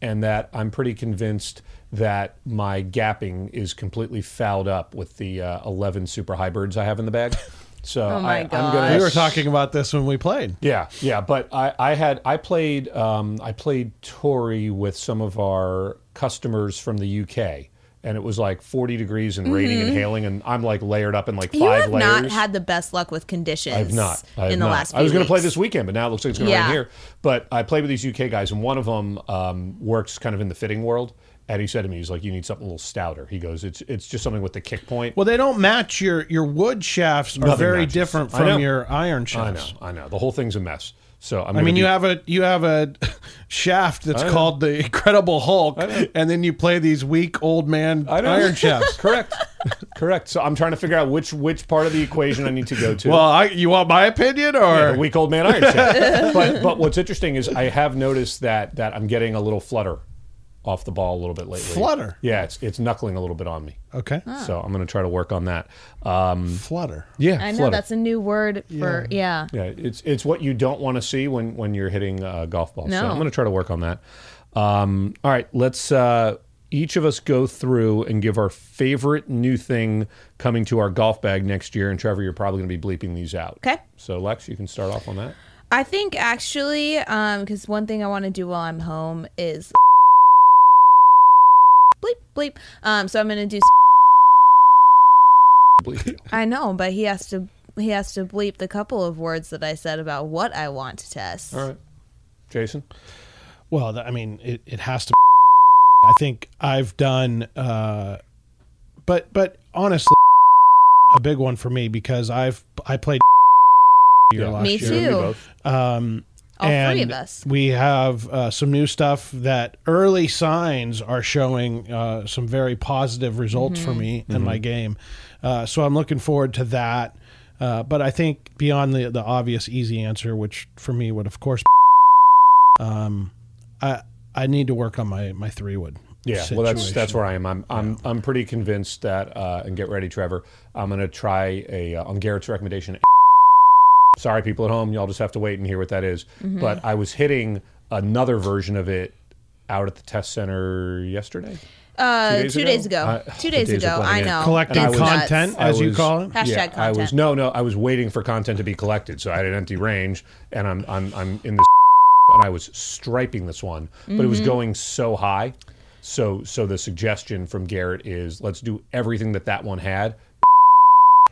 [SPEAKER 2] and that I'm pretty convinced that my gapping is completely fouled up with the uh, 11 super hybrids I have in the bag. So
[SPEAKER 4] Oh my
[SPEAKER 2] I, I'm gonna
[SPEAKER 3] We were talking about this when we played.
[SPEAKER 2] yeah, yeah, but I, I had I played um, I played Torrey with some of our customers from the UK, and it was like 40 degrees and raining and hailing, and I'm like layered up in like
[SPEAKER 4] Mm-hmm. You
[SPEAKER 2] five
[SPEAKER 4] have
[SPEAKER 2] layers.
[SPEAKER 4] not had the best luck with conditions.
[SPEAKER 2] I've not. I have
[SPEAKER 4] in the
[SPEAKER 2] not.
[SPEAKER 4] last. Few
[SPEAKER 2] I was going to play this weekend, but now it looks like it's going to
[SPEAKER 4] Yeah.
[SPEAKER 2] rain here. But I played with these UK guys, and one of them um, works kind of in the fitting world. And he said to me, he's like, "You need something a little stouter." He goes, "It's it's just something with the kick point."
[SPEAKER 3] Well, they don't match your your wood shafts are
[SPEAKER 2] Nothing
[SPEAKER 3] very
[SPEAKER 2] matches.
[SPEAKER 3] different
[SPEAKER 2] I know.
[SPEAKER 3] from your iron shafts.
[SPEAKER 2] I
[SPEAKER 3] shafts.
[SPEAKER 2] know, I know. The whole thing's a mess. So I'm
[SPEAKER 3] I mean, you have a you have a shaft that's
[SPEAKER 2] I know.
[SPEAKER 3] called the Incredible Hulk,
[SPEAKER 2] I know.
[SPEAKER 3] and then you play these weak old man
[SPEAKER 2] I know.
[SPEAKER 3] iron shafts.
[SPEAKER 2] Correct. Correct. So I'm trying to figure out which which part of the equation I need to go to.
[SPEAKER 3] Well, I, you want my opinion, or
[SPEAKER 2] Yeah, the weak old man iron shaft. but but what's interesting is I have noticed that that I'm getting a little flutter off the ball a little bit lately.
[SPEAKER 3] Flutter?
[SPEAKER 2] Yeah, it's it's knuckling a little bit on me.
[SPEAKER 3] okay,
[SPEAKER 2] So I'm going to try to work on that. Um,
[SPEAKER 3] flutter.
[SPEAKER 2] yeah,
[SPEAKER 4] I know
[SPEAKER 2] flutter.
[SPEAKER 4] that's a new word for yeah.
[SPEAKER 2] Yeah, it's it's what you don't want to see when when you're hitting a golf ball. So
[SPEAKER 4] No.
[SPEAKER 2] I'm going to try to work on that. Um, all right, let's uh, each of us go through and give our favorite new thing coming to our golf bag next year. And Trevor, you're probably going to be bleeping these out.
[SPEAKER 4] Okay.
[SPEAKER 2] So Lex, you can start off on that.
[SPEAKER 4] I think actually, um, because one thing I want to do while I'm home is bleep bleep. Um, so I'm gonna do.
[SPEAKER 2] Bleep.
[SPEAKER 4] I know, but he has to he has to bleep the couple of words that I said about what I want to test.
[SPEAKER 2] All right, Jason.
[SPEAKER 3] Well, th- I mean, it, it has to. I think I've done, uh, but but honestly, a big one for me because I've I played year
[SPEAKER 2] Yeah.
[SPEAKER 3] last
[SPEAKER 4] Me
[SPEAKER 3] year.
[SPEAKER 4] too.
[SPEAKER 2] We both.
[SPEAKER 3] Um,
[SPEAKER 4] All three
[SPEAKER 3] and
[SPEAKER 4] of us.
[SPEAKER 3] We have uh, some new stuff that early signs are showing uh, some very positive results
[SPEAKER 4] Mm-hmm.
[SPEAKER 3] for me in my game. Uh, so I'm looking forward to that. Uh, but I think beyond the the obvious easy answer, which for me would of course, um, I I need to work on my my three wood.
[SPEAKER 2] Yeah, well, that's that's where I am. I'm I'm I'm pretty convinced that. Uh, and get ready, Trevor. I'm going to try a uh, on Garrett's recommendation. Sorry, people at home, y'all just have to wait and hear what that is.
[SPEAKER 4] Mm-hmm.
[SPEAKER 2] But I was hitting another version of it out at the test center yesterday.
[SPEAKER 4] Uh,
[SPEAKER 2] days
[SPEAKER 4] two
[SPEAKER 2] ago?
[SPEAKER 4] days ago.
[SPEAKER 2] Uh,
[SPEAKER 4] two days
[SPEAKER 2] days
[SPEAKER 4] ago. I
[SPEAKER 2] blending in.
[SPEAKER 4] know.
[SPEAKER 3] collecting
[SPEAKER 2] I was-
[SPEAKER 3] content,
[SPEAKER 2] I
[SPEAKER 3] as you call it.
[SPEAKER 4] Hashtag
[SPEAKER 2] yeah, I was
[SPEAKER 4] content.
[SPEAKER 2] no, no. I was waiting for content to be collected, so I had an empty range, and I'm I'm I'm in this, and I was striping this one, but it was
[SPEAKER 4] Mm-hmm.
[SPEAKER 2] going so high. So so the suggestion from Garrett is let's do everything that that one had.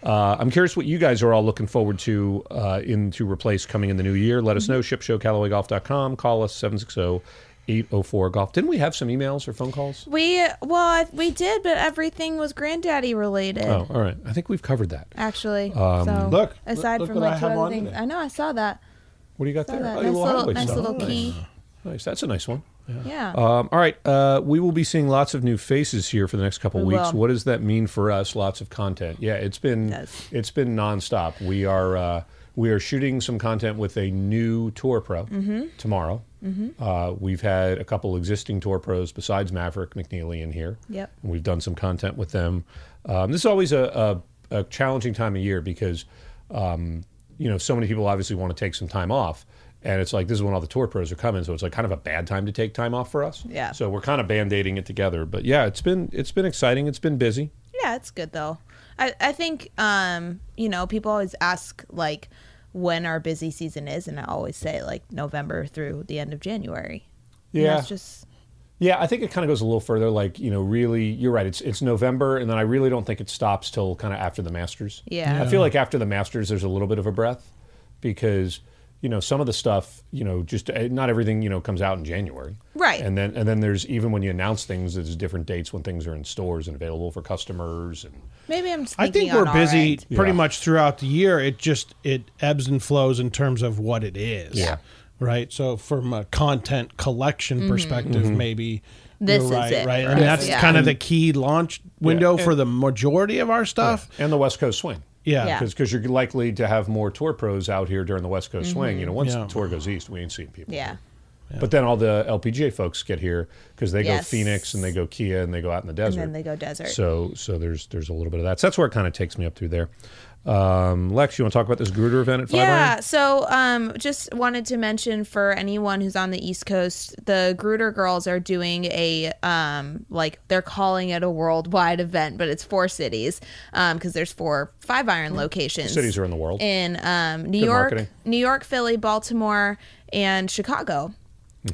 [SPEAKER 2] Uh, I'm curious what you guys are all looking forward to uh, in to replace coming in the new year. Let us know. ShipShowCallawayGolf.com. Call us 760-804 golf. Didn't we have some emails or phone calls?
[SPEAKER 4] We well, I- we did, but everything was granddaddy related.
[SPEAKER 2] Oh, all right. I think we've covered that.
[SPEAKER 4] Actually,
[SPEAKER 2] Um,
[SPEAKER 4] so
[SPEAKER 3] Look,
[SPEAKER 4] aside
[SPEAKER 3] look
[SPEAKER 4] from
[SPEAKER 3] what
[SPEAKER 4] like two other things,
[SPEAKER 3] today.
[SPEAKER 4] I know I saw that.
[SPEAKER 2] What do you got
[SPEAKER 4] Saw
[SPEAKER 2] there? Oh,
[SPEAKER 4] nice little, nice little
[SPEAKER 2] Nice.
[SPEAKER 4] key.
[SPEAKER 2] Nice. That's a nice one.
[SPEAKER 4] Yeah.
[SPEAKER 2] Um, all right. Uh, we will be seeing lots of new faces here for the next couple
[SPEAKER 4] We
[SPEAKER 2] weeks.
[SPEAKER 4] will.
[SPEAKER 2] What does that mean for us? Lots of content. Yeah, it's been
[SPEAKER 4] does.
[SPEAKER 2] it's been nonstop. We are uh, we are shooting some content with a new tour pro
[SPEAKER 4] Mm-hmm.
[SPEAKER 2] tomorrow. Uh, we've had a couple existing tour pros besides Maverick McNealy in here.
[SPEAKER 4] Yep.
[SPEAKER 2] And we've done some content with them. Um, this is always a, a, a challenging time of year because um, you know so many people obviously want to take some time off. And it's like this is when all the tour pros are coming, so it's like kind of a bad time to take time off for us.
[SPEAKER 4] Yeah.
[SPEAKER 2] So we're kind of band-aiding it together. But yeah, it's been it's been exciting. It's been busy.
[SPEAKER 4] Yeah, it's good though. I, I think um, you know, people always ask like when our busy season is and I always say like November through the end of January.
[SPEAKER 2] Yeah.
[SPEAKER 4] That's just
[SPEAKER 2] Yeah, I think it kind of goes a little further. Like you know, really, you're right. It's it's November, and then I really don't think it stops till kind of after the Masters.
[SPEAKER 4] Yeah.
[SPEAKER 2] I feel like after the Masters, there's a little bit of a breath because you know some of the stuff, you know, just eh, not everything you know comes out in January.
[SPEAKER 4] Right.
[SPEAKER 2] And then and then there's even when you announce things, there's different dates when things are in stores and available for customers. And
[SPEAKER 4] maybe I'm just
[SPEAKER 3] I
[SPEAKER 4] thinking
[SPEAKER 3] think we're busy
[SPEAKER 4] end.
[SPEAKER 3] pretty
[SPEAKER 2] Yeah.
[SPEAKER 3] much throughout the year. It just it ebbs and flows in terms of what it is.
[SPEAKER 2] Yeah.
[SPEAKER 3] Right. So from a content collection perspective, maybe
[SPEAKER 4] Mm-hmm. This
[SPEAKER 3] you're
[SPEAKER 4] is
[SPEAKER 3] right.
[SPEAKER 4] it
[SPEAKER 3] Right.
[SPEAKER 4] for
[SPEAKER 3] And
[SPEAKER 4] us,
[SPEAKER 3] that's
[SPEAKER 4] yeah.
[SPEAKER 3] kind of the key launch window
[SPEAKER 2] Yeah.
[SPEAKER 3] for the majority of our stuff.
[SPEAKER 2] and the West Coast swing.
[SPEAKER 3] Yeah.
[SPEAKER 4] Yeah.
[SPEAKER 2] Because you're likely to have more tour pros out here during the West Coast mm-hmm. swing. You know, once
[SPEAKER 3] Yeah.
[SPEAKER 2] the tour goes east, we ain't seeing people.
[SPEAKER 4] Yeah.
[SPEAKER 2] But then all the LPGA folks get here because they
[SPEAKER 4] Yes.
[SPEAKER 2] go Phoenix and they go Kia and they go out in the desert.
[SPEAKER 4] and then they go desert.
[SPEAKER 2] So so there's there's a little bit of that. So that's where it kind of takes me up through there. Um, Lex, you want to talk about this Gruder event at Five
[SPEAKER 4] Yeah,
[SPEAKER 2] Iron?
[SPEAKER 4] so um, just wanted to mention for anyone who's on the East Coast, the Gruder girls are doing a um, like they're calling it a worldwide event, but it's four cities because there's four five iron locations.
[SPEAKER 2] Cities are in the world.
[SPEAKER 4] in um, New
[SPEAKER 2] Good
[SPEAKER 4] York,
[SPEAKER 2] marketing.
[SPEAKER 4] New York, Philly, Baltimore, and Chicago.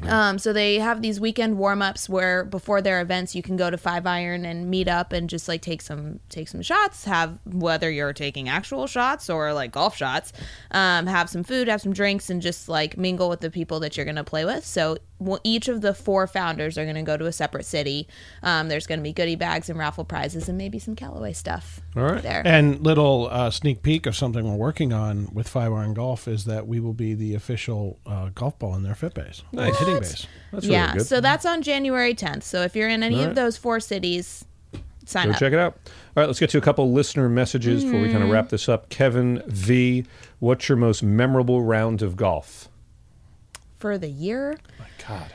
[SPEAKER 4] Um, so they have these weekend warm ups where before their events you can go to Five Iron and meet up and just like take some take some shots. Have whether you're taking actual shots or like golf shots, um, have some food, have some drinks, and just like mingle with the people that you're gonna play with. So w- each of the four founders are gonna go to a separate city. Um, there's gonna be goodie bags and raffle prizes and maybe some Callaway stuff.
[SPEAKER 2] All right.
[SPEAKER 4] there.
[SPEAKER 3] And little uh, sneak peek of something we're working on with Five Iron Golf is that we will be the official uh, golf ball in their fit base,
[SPEAKER 2] Nice.
[SPEAKER 3] Hitting base.
[SPEAKER 2] That's really
[SPEAKER 4] yeah,
[SPEAKER 2] good.
[SPEAKER 4] so that's on January 10th. So if you're in any
[SPEAKER 2] All
[SPEAKER 4] of
[SPEAKER 2] right.
[SPEAKER 4] those four cities, sign up.
[SPEAKER 2] Go
[SPEAKER 4] up.
[SPEAKER 2] check it out. All right, let's get to a couple listener messages before we kind of wrap this up. Kevin V, what's your most memorable round of golf?
[SPEAKER 4] For the year?
[SPEAKER 2] My God.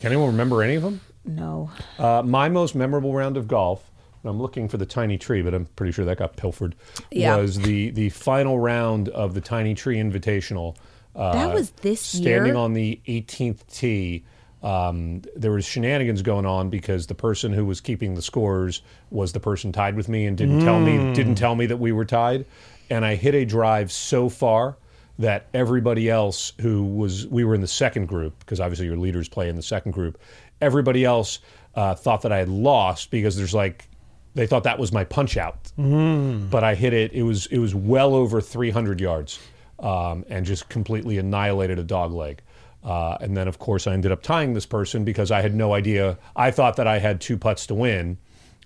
[SPEAKER 2] Can anyone remember any of them?
[SPEAKER 4] No.
[SPEAKER 2] Uh, my most memorable round of golf, and I'm looking for the tiny tree, but I'm pretty sure that got pilfered.
[SPEAKER 4] Yeah.
[SPEAKER 2] Was the the final round of the Tiny Tree Invitational? Uh,
[SPEAKER 4] That was this
[SPEAKER 2] standing
[SPEAKER 4] year?
[SPEAKER 2] on the 18th tee. Um, there was shenanigans going on because the person who was keeping the scores was the person tied with me and didn't tell me didn't tell me that we were tied, and I hit a drive so far that everybody else who was we were in the second group because obviously your leaders play in the second group. Everybody else uh, thought that i had lost because there's like they thought that was my punch out. But i hit it it was it was well over 300 yards um, and just completely annihilated a dog leg uh, and then of course i ended up tying this person because i had no idea i thought that i had two putts to win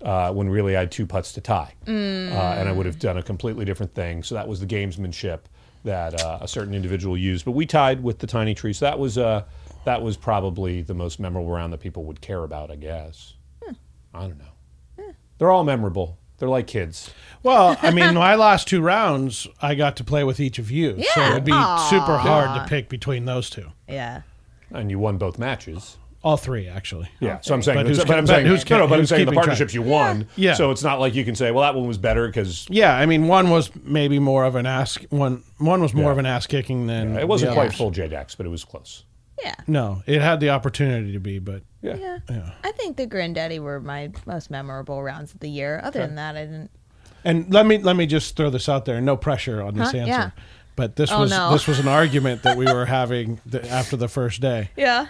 [SPEAKER 2] uh, when really I had two putts to tie, uh, and I would have done a completely different thing. So that was the gamesmanship that uh, a certain individual used. But we tied with the tiny tree, so that was uh, that was probably the most memorable round that people would care about. I guess. I don't know. They're all memorable. They're like kids.
[SPEAKER 3] Well, I mean, my last two rounds, I got to play with each of you, so it'd be
[SPEAKER 4] Aw.
[SPEAKER 3] super hard to pick between those two.
[SPEAKER 4] Yeah.
[SPEAKER 2] And you won both matches.
[SPEAKER 3] All three, actually.
[SPEAKER 2] Yeah, so I'm saying,
[SPEAKER 3] But
[SPEAKER 2] but,
[SPEAKER 3] who's
[SPEAKER 2] I'm saying,
[SPEAKER 3] but who's
[SPEAKER 2] no, no,
[SPEAKER 3] keep-
[SPEAKER 2] but I'm saying the
[SPEAKER 3] keeping track?
[SPEAKER 2] partnerships you won.
[SPEAKER 3] Yeah.
[SPEAKER 2] So it's not like you can say, well, that one was better because
[SPEAKER 3] Yeah, I mean, one was maybe more of an ass. One one was more
[SPEAKER 2] Yeah.
[SPEAKER 3] of an ass kicking than
[SPEAKER 2] it wasn't
[SPEAKER 3] the
[SPEAKER 2] quite
[SPEAKER 3] others.
[SPEAKER 2] full JDAX, but it was close.
[SPEAKER 4] Yeah.
[SPEAKER 3] No, it had the opportunity to be, but
[SPEAKER 2] Yeah.
[SPEAKER 4] Yeah.
[SPEAKER 3] Yeah.
[SPEAKER 4] I think the Granddaddy were my most memorable rounds of the year. Other than that, I didn't.
[SPEAKER 3] And let me let me just throw this out there. No pressure on this
[SPEAKER 4] Huh?
[SPEAKER 3] answer.
[SPEAKER 4] Yeah.
[SPEAKER 3] But this
[SPEAKER 4] Oh,
[SPEAKER 3] was
[SPEAKER 4] no.
[SPEAKER 3] this was an argument that we were having th- after the first day.
[SPEAKER 4] Yeah.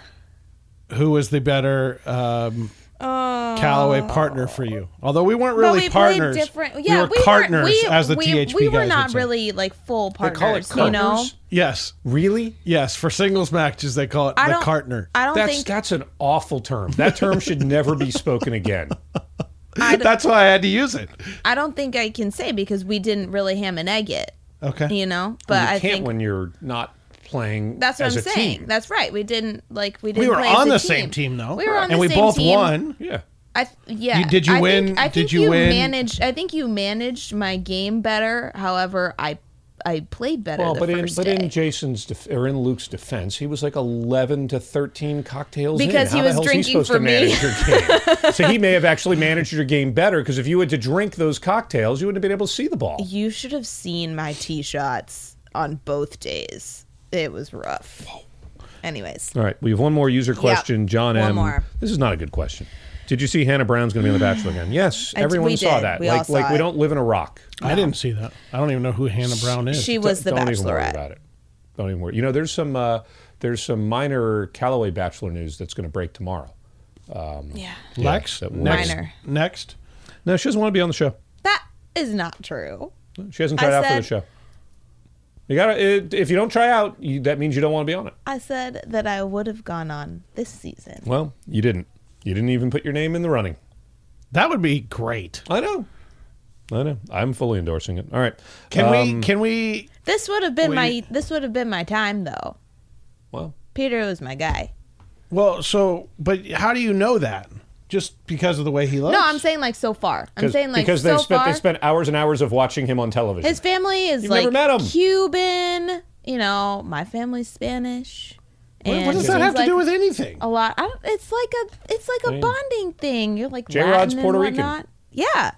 [SPEAKER 3] Who was the better um, Callaway oh. partner for you? Although we weren't really
[SPEAKER 4] we
[SPEAKER 3] partners.
[SPEAKER 4] different.
[SPEAKER 3] we
[SPEAKER 4] Yeah,
[SPEAKER 3] were
[SPEAKER 4] we weren't-
[SPEAKER 3] partners,
[SPEAKER 4] we,
[SPEAKER 3] as the
[SPEAKER 4] we,
[SPEAKER 3] THP
[SPEAKER 4] We were
[SPEAKER 3] guys
[SPEAKER 4] not really like full partners, they
[SPEAKER 2] call it
[SPEAKER 4] partners. You know.
[SPEAKER 3] Yes,
[SPEAKER 2] Really?
[SPEAKER 3] yes. For singles matches, they call it
[SPEAKER 4] I
[SPEAKER 3] the
[SPEAKER 4] don't.
[SPEAKER 3] partner.
[SPEAKER 4] I don't
[SPEAKER 2] That's
[SPEAKER 4] think.
[SPEAKER 2] that's an awful term. That term should never be spoken again.
[SPEAKER 3] That's why I had to use it.
[SPEAKER 4] I don't think I can say because we didn't really ham and egg it.
[SPEAKER 3] Okay.
[SPEAKER 4] You know. But
[SPEAKER 2] you
[SPEAKER 4] I
[SPEAKER 2] can't
[SPEAKER 4] think
[SPEAKER 2] when you're not playing.
[SPEAKER 4] That's what
[SPEAKER 2] as
[SPEAKER 4] I'm
[SPEAKER 2] a
[SPEAKER 4] saying.
[SPEAKER 2] Team.
[SPEAKER 4] That's right. We didn't like we didn't.
[SPEAKER 3] We were
[SPEAKER 4] play as
[SPEAKER 3] on
[SPEAKER 4] a
[SPEAKER 3] the
[SPEAKER 4] team.
[SPEAKER 3] same team, though.
[SPEAKER 4] We were on
[SPEAKER 3] and
[SPEAKER 4] the
[SPEAKER 3] we
[SPEAKER 4] same
[SPEAKER 3] both
[SPEAKER 4] team.
[SPEAKER 3] won.
[SPEAKER 2] yeah.
[SPEAKER 4] I yeah.
[SPEAKER 3] You- did you
[SPEAKER 4] I
[SPEAKER 3] win-
[SPEAKER 4] Think, I
[SPEAKER 3] did
[SPEAKER 4] think
[SPEAKER 3] you win?
[SPEAKER 4] managed. I think you managed my game better. However, I I played better.
[SPEAKER 2] Well,
[SPEAKER 4] the
[SPEAKER 2] but in
[SPEAKER 4] first
[SPEAKER 2] but
[SPEAKER 4] day.
[SPEAKER 2] in Jason's def- or in Luke's defense, he was like eleven to thirteen cocktails in.
[SPEAKER 4] Because he
[SPEAKER 2] How the
[SPEAKER 4] was
[SPEAKER 2] hell's
[SPEAKER 4] drinking
[SPEAKER 2] supposed
[SPEAKER 4] for
[SPEAKER 2] to
[SPEAKER 4] me.
[SPEAKER 2] manage your game? so he may have actually managed your game better because if you had to drink those cocktails, you wouldn't have been able to see the ball.
[SPEAKER 4] you should have seen my tee shots on both days. It was rough. Anyways,
[SPEAKER 2] All right, we have one more user question. John
[SPEAKER 4] one
[SPEAKER 2] M.
[SPEAKER 4] more.
[SPEAKER 2] This is not a good question. Did you see Hannah Brown's going to be on The Bachelor again? Yes,
[SPEAKER 4] I-
[SPEAKER 2] everyone
[SPEAKER 4] we
[SPEAKER 2] saw
[SPEAKER 4] did.
[SPEAKER 2] that.
[SPEAKER 4] We all
[SPEAKER 2] like,
[SPEAKER 4] saw
[SPEAKER 2] like we
[SPEAKER 4] it.
[SPEAKER 2] don't live in a rock.
[SPEAKER 3] I didn't see that. I don't even know who Hannah Brown is.
[SPEAKER 4] she was the Bachelorette.
[SPEAKER 2] don't even worry
[SPEAKER 4] bachelorette.
[SPEAKER 2] about it. Don't even worry. You know, there's some uh, there's some minor Callaway Bachelor news that's going to break tomorrow.
[SPEAKER 4] Yeah,
[SPEAKER 3] Lex.
[SPEAKER 2] that will-
[SPEAKER 3] next.
[SPEAKER 4] Minor.
[SPEAKER 3] Next.
[SPEAKER 2] No, she doesn't want to be on the show.
[SPEAKER 4] that is not true.
[SPEAKER 2] She hasn't
[SPEAKER 4] I
[SPEAKER 2] tried out for the
[SPEAKER 4] said-
[SPEAKER 2] show. You got to if you don't try out, you, that means you don't want to be on it.
[SPEAKER 4] I said that I would have gone on this season.
[SPEAKER 2] Well, you didn't. You didn't even put your name in the running.
[SPEAKER 3] That would be great.
[SPEAKER 2] I know. I know. I'm fully endorsing it. All right.
[SPEAKER 3] Can
[SPEAKER 2] Um,
[SPEAKER 3] we? Can we?
[SPEAKER 4] This would have been
[SPEAKER 3] Wait.
[SPEAKER 4] my this would have been my time though.
[SPEAKER 2] Well,
[SPEAKER 4] Peter was my guy.
[SPEAKER 3] Well, so, but how do you know that? Just because of the way he looks?
[SPEAKER 4] No, I'm saying like so far. I'm saying like
[SPEAKER 2] because
[SPEAKER 4] so
[SPEAKER 2] they spent
[SPEAKER 4] far.
[SPEAKER 2] they spent hours and hours of watching him on television.
[SPEAKER 4] his family is
[SPEAKER 2] You've
[SPEAKER 4] like
[SPEAKER 2] never met him.
[SPEAKER 4] Cuban, you know, my family's Spanish.
[SPEAKER 3] What,
[SPEAKER 4] and
[SPEAKER 3] what does that
[SPEAKER 4] seems
[SPEAKER 3] have to
[SPEAKER 4] like
[SPEAKER 3] do with anything?
[SPEAKER 4] a lot? I don't, it's like a it's like a
[SPEAKER 2] mean,
[SPEAKER 4] bonding thing. You're like
[SPEAKER 2] J-Rod's
[SPEAKER 4] Latin and
[SPEAKER 2] Puerto Rican.
[SPEAKER 4] whatnot. Yeah,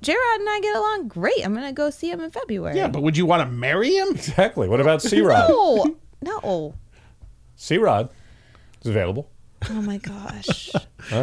[SPEAKER 4] J Rod and I get along great. I'm gonna go see him in February.
[SPEAKER 3] Yeah, but would you want to marry him?
[SPEAKER 2] Exactly. What about C Rod?
[SPEAKER 4] no, no.
[SPEAKER 2] C Rod is available.
[SPEAKER 4] Oh my gosh.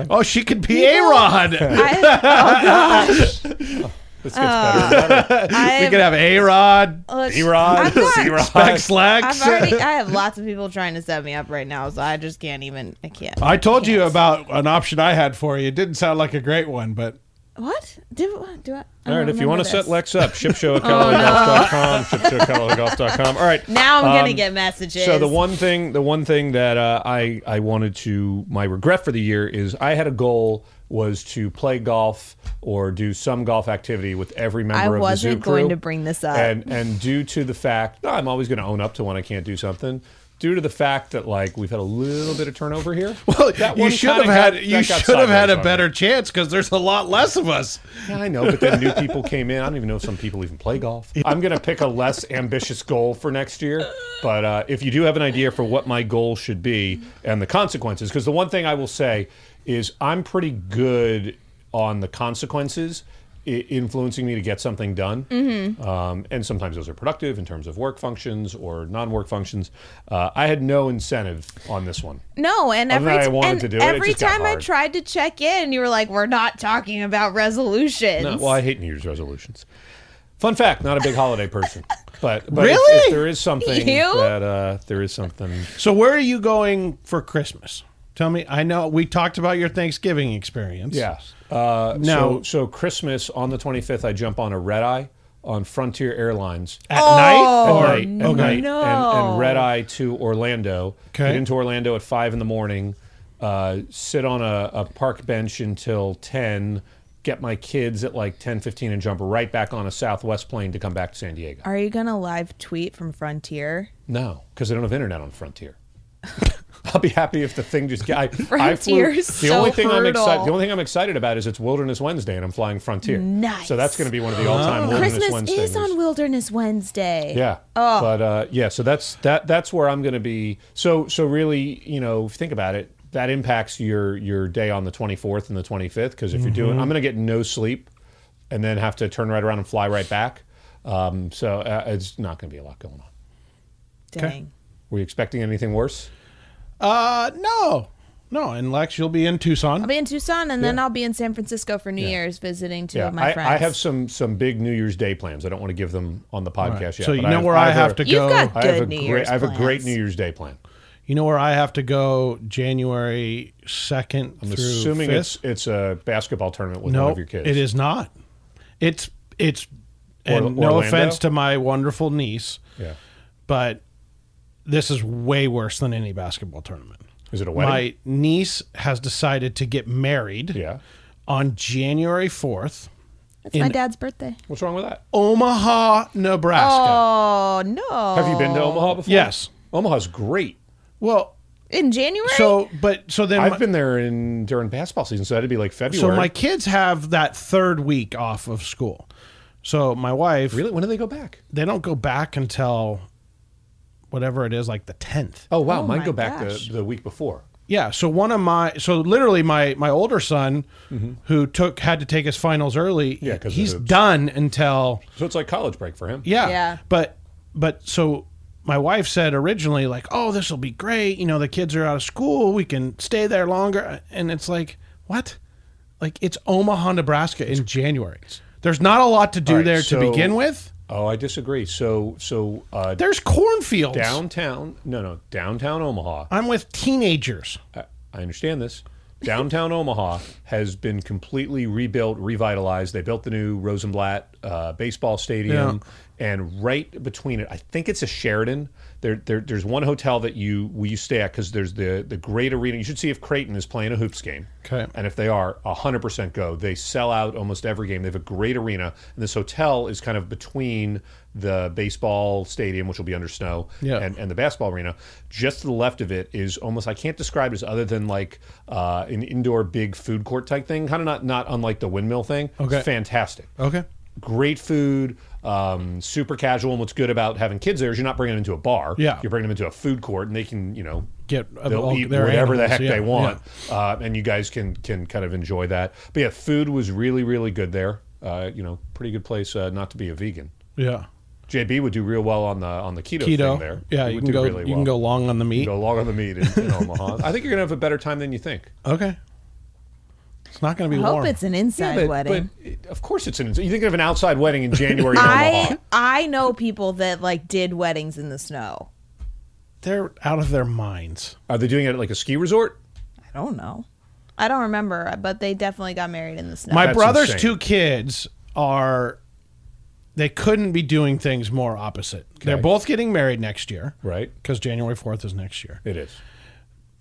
[SPEAKER 3] Oh, she could be a Rod.
[SPEAKER 4] I, oh gosh.
[SPEAKER 2] This gets better and better.
[SPEAKER 4] I
[SPEAKER 3] we could have a Rod,
[SPEAKER 4] look,
[SPEAKER 2] C Rod,
[SPEAKER 4] I'm
[SPEAKER 2] C
[SPEAKER 3] Spec
[SPEAKER 2] Rod.
[SPEAKER 3] Slacks.
[SPEAKER 4] I've already. I have lots of people trying to set me up right now, so I just can't even. I can't.
[SPEAKER 3] I told you
[SPEAKER 4] Can't.
[SPEAKER 3] about an option I had for you. It didn't sound like a great one, but
[SPEAKER 4] What? Do, do I? I
[SPEAKER 2] All right,
[SPEAKER 4] don't
[SPEAKER 2] if you want to set. Lex up, shipshow at CallawayGolf.com, shipshow at CallawayGolf.com. All right.
[SPEAKER 4] Now I'm gonna
[SPEAKER 2] Um,
[SPEAKER 4] get messages.
[SPEAKER 2] So the one thing, the one thing that uh, I I wanted to my regret for the year is I had a goal was to play golf or do some golf activity with every member
[SPEAKER 4] I
[SPEAKER 2] of the zoo
[SPEAKER 4] wasn't going to bring this up.
[SPEAKER 2] And and due to the fact, no, I'm always going to own up to when I can't do something. Due to the fact that like we've had a little bit of turnover here.
[SPEAKER 3] well,
[SPEAKER 2] that
[SPEAKER 3] you should have had
[SPEAKER 2] got-
[SPEAKER 3] you should have had a better chance because there's a lot less of us.
[SPEAKER 2] Yeah, I know, but then new people came in. I don't even know if some people even play golf. I'm going to pick a less ambitious goal for next year. But uh, if you do have an idea for what my goal should be and the consequences, because the one thing I will say is I'm pretty good on the consequences influencing me to get something done. Mm-hmm. Um, and sometimes those are productive in terms of work functions or non-work functions. Uh, I had no incentive on this one.
[SPEAKER 4] no, and
[SPEAKER 2] Other
[SPEAKER 4] every
[SPEAKER 2] I wanted
[SPEAKER 4] and
[SPEAKER 2] to do it, it just
[SPEAKER 4] time I tried to check in, you were like, "We're not talking about resolutions."
[SPEAKER 2] No, well, I hate New Year's resolutions. Fun fact: not a big holiday person, but, but if-
[SPEAKER 3] Really?
[SPEAKER 2] if, there is something
[SPEAKER 4] You?
[SPEAKER 2] that uh, there is something.
[SPEAKER 3] So where are you going for Christmas? Tell me. I know we talked about your Thanksgiving experience.
[SPEAKER 2] Yes. Uh,
[SPEAKER 3] Now-
[SPEAKER 2] so so Christmas on the 25th, I jump on a red eye on Frontier Airlines.
[SPEAKER 3] At night
[SPEAKER 2] At
[SPEAKER 3] or
[SPEAKER 2] night, at
[SPEAKER 3] okay.
[SPEAKER 2] night,
[SPEAKER 4] no.
[SPEAKER 2] and, and red eye to Orlando.
[SPEAKER 3] Okay.
[SPEAKER 2] Get into Orlando at five in the morning. Uh, sit on a, a park bench until ten. Get my kids at like 10, 15 and jump right back on a Southwest plane to come back to San Diego.
[SPEAKER 4] Are you gonna live tweet from Frontier?
[SPEAKER 2] No, because I don't have internet on Frontier. I'll be happy if the thing just. I, I flew,
[SPEAKER 4] Frontier's
[SPEAKER 2] the
[SPEAKER 4] so
[SPEAKER 2] only thing I'm excited. The only thing I'm excited about is it's Wilderness Wednesday, and I'm flying Frontier.
[SPEAKER 4] Nice.
[SPEAKER 2] So that's going to be one of the all-time Wilderness
[SPEAKER 4] Christmas
[SPEAKER 2] Wednesday.
[SPEAKER 4] is on Wilderness Wednesday.
[SPEAKER 2] Yeah.
[SPEAKER 4] Oh.
[SPEAKER 2] But uh, yeah, so that's that. That's where I'm going to be. So so really, you know, think about it, that impacts your your day on the 24th and the 25th because if you're doing,
[SPEAKER 3] Mm-hmm.
[SPEAKER 2] I'm going to get no sleep, and then have to turn right around and fly right back. Um, so uh, it's not going to be a lot going on.
[SPEAKER 4] Dang.
[SPEAKER 2] Were you expecting anything worse?
[SPEAKER 3] Uh, no, no. And Lex, you'll be in Tucson.
[SPEAKER 4] I'll be in Tucson and then I'll be in San Francisco for New Year's visiting two of my
[SPEAKER 2] I,
[SPEAKER 4] friends.
[SPEAKER 2] I have some some big New Year's Day plans. I don't want to give them on the podcast yet.
[SPEAKER 3] so you
[SPEAKER 2] but
[SPEAKER 3] know
[SPEAKER 2] have-
[SPEAKER 3] where I have
[SPEAKER 2] a-
[SPEAKER 3] to
[SPEAKER 4] You've
[SPEAKER 3] go.
[SPEAKER 4] got
[SPEAKER 2] I have a
[SPEAKER 4] good New
[SPEAKER 2] great
[SPEAKER 4] Year's
[SPEAKER 2] I have a great
[SPEAKER 4] plans.
[SPEAKER 2] New Year's Day plan.
[SPEAKER 3] You know where I have to go January second
[SPEAKER 2] I'm
[SPEAKER 3] through
[SPEAKER 2] assuming
[SPEAKER 3] 5th?
[SPEAKER 2] it's it's a basketball tournament with
[SPEAKER 3] no,
[SPEAKER 2] one of your kids.
[SPEAKER 3] it is not. It's it's
[SPEAKER 2] Or-
[SPEAKER 3] and no
[SPEAKER 2] Orlando?
[SPEAKER 3] offense to my wonderful niece,
[SPEAKER 2] Yeah.
[SPEAKER 3] but this is way worse than any basketball tournament.
[SPEAKER 2] Is it a wedding?
[SPEAKER 3] My niece has decided to get married
[SPEAKER 2] yeah.
[SPEAKER 3] on January 4th,
[SPEAKER 4] It's my
[SPEAKER 3] in-
[SPEAKER 4] dad's birthday.
[SPEAKER 2] What's wrong with that?
[SPEAKER 3] Omaha, Nebraska.
[SPEAKER 4] Oh no!
[SPEAKER 2] Have you been to Omaha before?
[SPEAKER 3] Yes.
[SPEAKER 2] Omaha's great.
[SPEAKER 3] Well,
[SPEAKER 4] in January?
[SPEAKER 3] so but so then
[SPEAKER 2] I've
[SPEAKER 3] my,
[SPEAKER 2] been there in during basketball season, so that'd be like February.
[SPEAKER 3] so my kids have that third week off of school. So my wife,
[SPEAKER 2] really, when do they go back?
[SPEAKER 3] they don't go back until whatever it is, like the tenth.
[SPEAKER 2] Oh wow,
[SPEAKER 4] Oh,
[SPEAKER 2] mine go back
[SPEAKER 4] gosh.
[SPEAKER 2] the, the week before.
[SPEAKER 3] Yeah. So one of my, so literally my my older son, who took had to take his finals early.
[SPEAKER 2] Mm-hmm. Yeah, 'cause of
[SPEAKER 3] he's done until
[SPEAKER 2] So it's like college break for him.
[SPEAKER 3] yeah.
[SPEAKER 4] Yeah.
[SPEAKER 3] But but so my wife said originally like, oh, this will be great. You know, the kids are out of school. We can stay there longer. And it's like, what? Like it's Omaha, Nebraska in January. There's not a lot to do
[SPEAKER 2] All right,
[SPEAKER 3] there
[SPEAKER 2] so-
[SPEAKER 3] to begin with.
[SPEAKER 2] Oh, I disagree. So so uh,
[SPEAKER 3] There's cornfields.
[SPEAKER 2] downtown, no no, downtown Omaha.
[SPEAKER 3] I'm with teenagers.
[SPEAKER 2] I I understand this. Downtown Omaha has been completely rebuilt, revitalized. They built the new Rosenblatt uh, baseball stadium, and right between it, I think it's a Sheraton. There, there there's one hotel that you we you stay at because there's the the great arena. You should see if Creighton is playing a hoops game.
[SPEAKER 3] Okay.
[SPEAKER 2] And if they are, 100% go. They sell out almost every game. They have a great arena. And this hotel is kind of between the baseball stadium, which will be under snow,
[SPEAKER 3] Yeah.
[SPEAKER 2] and, and the basketball arena. Just to the left of it is almost, I can't describe it as other than like uh, an indoor big food court type thing, kind of not, not unlike the windmill thing.
[SPEAKER 3] Okay.
[SPEAKER 2] It's fantastic.
[SPEAKER 3] Okay.
[SPEAKER 2] Great food, um, super casual. And what's good about having kids there is you're not bringing them into a bar.
[SPEAKER 3] Yeah.
[SPEAKER 2] you're bringing them into a food court, and they can you know
[SPEAKER 3] Get
[SPEAKER 2] they'll
[SPEAKER 3] all
[SPEAKER 2] eat whatever the heck
[SPEAKER 3] yeah,
[SPEAKER 2] they want, uh, and you guys can can kind of enjoy that. But yeah, food was really really good there. Uh, you know, pretty good place uh, not to be a vegan.
[SPEAKER 3] Yeah.
[SPEAKER 2] JB would do real well on the on the keto,
[SPEAKER 3] Keto.
[SPEAKER 2] thing there.
[SPEAKER 3] Yeah, you can go.
[SPEAKER 2] really
[SPEAKER 3] you
[SPEAKER 2] well.
[SPEAKER 3] can go long on the meat.
[SPEAKER 2] go long on the meat in, in Omaha. I think you're gonna have a better time than you think.
[SPEAKER 3] Okay. It's not going to be
[SPEAKER 4] I
[SPEAKER 3] be
[SPEAKER 4] hope it's an inside
[SPEAKER 2] but,
[SPEAKER 4] wedding.
[SPEAKER 2] but it- of course it's an. Inside. You think of an outside wedding in January in Omaha?
[SPEAKER 4] I I know people that like did weddings in the snow.
[SPEAKER 3] They're out of their minds.
[SPEAKER 2] Are they doing it at like a ski resort?
[SPEAKER 4] I don't know. I don't remember, but they definitely got married in the snow.
[SPEAKER 3] My
[SPEAKER 2] That's
[SPEAKER 3] brother's
[SPEAKER 2] insane.
[SPEAKER 3] two kids are. They couldn't be doing things more opposite. They're both getting married next year
[SPEAKER 2] Right.
[SPEAKER 3] because January 4th is next year.
[SPEAKER 2] It is.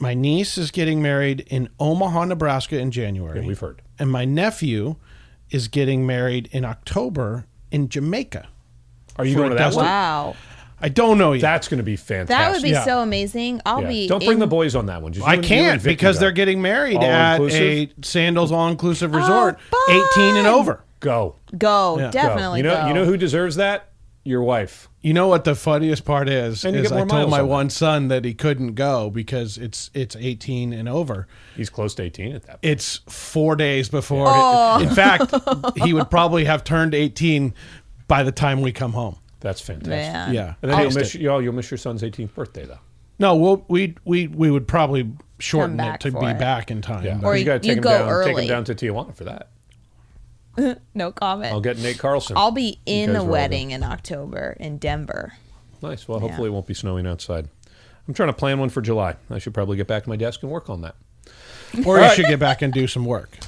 [SPEAKER 3] My niece is getting married in Omaha, Nebraska in January.
[SPEAKER 2] Yeah, we've heard.
[SPEAKER 3] And my nephew is getting married in October in Jamaica.
[SPEAKER 2] Are you going to that
[SPEAKER 3] dozen-
[SPEAKER 2] one?
[SPEAKER 4] wow,
[SPEAKER 3] I don't know yet.
[SPEAKER 2] That's going to be fantastic.
[SPEAKER 4] that would be
[SPEAKER 3] Yeah.
[SPEAKER 4] so amazing. I'll
[SPEAKER 2] Yeah.
[SPEAKER 4] be.
[SPEAKER 2] Don't bring
[SPEAKER 4] in-
[SPEAKER 2] the boys on that one. Just
[SPEAKER 3] I
[SPEAKER 2] you and- you
[SPEAKER 3] can't because
[SPEAKER 2] go.
[SPEAKER 3] they're getting married
[SPEAKER 2] All
[SPEAKER 3] at a? Sandals all inclusive oh, resort,
[SPEAKER 4] Oh,
[SPEAKER 3] 18 and over.
[SPEAKER 2] go.
[SPEAKER 4] Go,
[SPEAKER 3] Yeah.
[SPEAKER 2] Go.
[SPEAKER 4] definitely
[SPEAKER 2] You know.
[SPEAKER 4] go.
[SPEAKER 2] You know who deserves that? Your wife.
[SPEAKER 3] You know what the funniest part is?
[SPEAKER 2] And you
[SPEAKER 3] is
[SPEAKER 2] get
[SPEAKER 3] I
[SPEAKER 2] more
[SPEAKER 3] told
[SPEAKER 2] miles
[SPEAKER 3] my
[SPEAKER 2] on
[SPEAKER 3] one son that he couldn't go because it's it's 18 and over.
[SPEAKER 2] He's close to 18 at that. point.
[SPEAKER 3] It's four days before.
[SPEAKER 4] Oh.
[SPEAKER 3] In fact, he would probably have turned 18 by the time we come home.
[SPEAKER 2] That's fantastic.
[SPEAKER 4] Man.
[SPEAKER 3] Yeah.
[SPEAKER 2] And then you'll miss, you'll, you'll miss your son's 18th birthday though.
[SPEAKER 3] No, we'll, we we we would probably shorten it to be
[SPEAKER 4] it.
[SPEAKER 3] back in time.
[SPEAKER 2] Yeah.
[SPEAKER 3] but-
[SPEAKER 4] Or
[SPEAKER 2] you got to take him
[SPEAKER 4] go
[SPEAKER 2] down. Take him down to Tijuana for that.
[SPEAKER 4] No comment.
[SPEAKER 2] I'll get Nate Carlson.
[SPEAKER 4] I'll be in
[SPEAKER 2] guys
[SPEAKER 4] a wedding in October in Denver.
[SPEAKER 2] Nice. Well, hopefully it won't be snowing outside. I'm trying to plan one for July. I should probably get back to my desk and work on that.
[SPEAKER 3] or you should get back and do some work.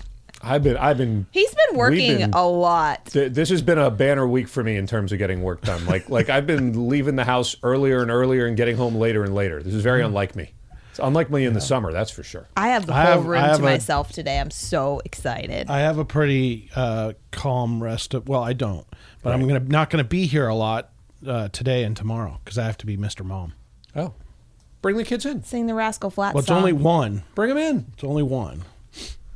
[SPEAKER 2] I've been. I've been.
[SPEAKER 4] He's been working
[SPEAKER 2] been-
[SPEAKER 4] a lot.
[SPEAKER 2] th- This has been a banner week for me in terms of getting work done. Like, like I've been leaving the house earlier and earlier and getting home later and later. This is very mm-hmm. unlike me. It's unlike me in the summer, that's for sure.
[SPEAKER 4] I have the
[SPEAKER 3] I
[SPEAKER 4] whole
[SPEAKER 3] have- I
[SPEAKER 4] room
[SPEAKER 3] have
[SPEAKER 4] to
[SPEAKER 3] a-
[SPEAKER 4] myself today. I'm so excited.
[SPEAKER 3] I have a pretty uh, calm rest of. Well, I don't, but I'm gonna not gonna be here a lot uh, today and tomorrow because I have to be Mr. Mom.
[SPEAKER 2] Oh, bring the kids in.
[SPEAKER 4] Sing the Rascal Flatts
[SPEAKER 3] Well, it's
[SPEAKER 4] song.
[SPEAKER 3] only one.
[SPEAKER 2] Bring them in.
[SPEAKER 3] It's only one.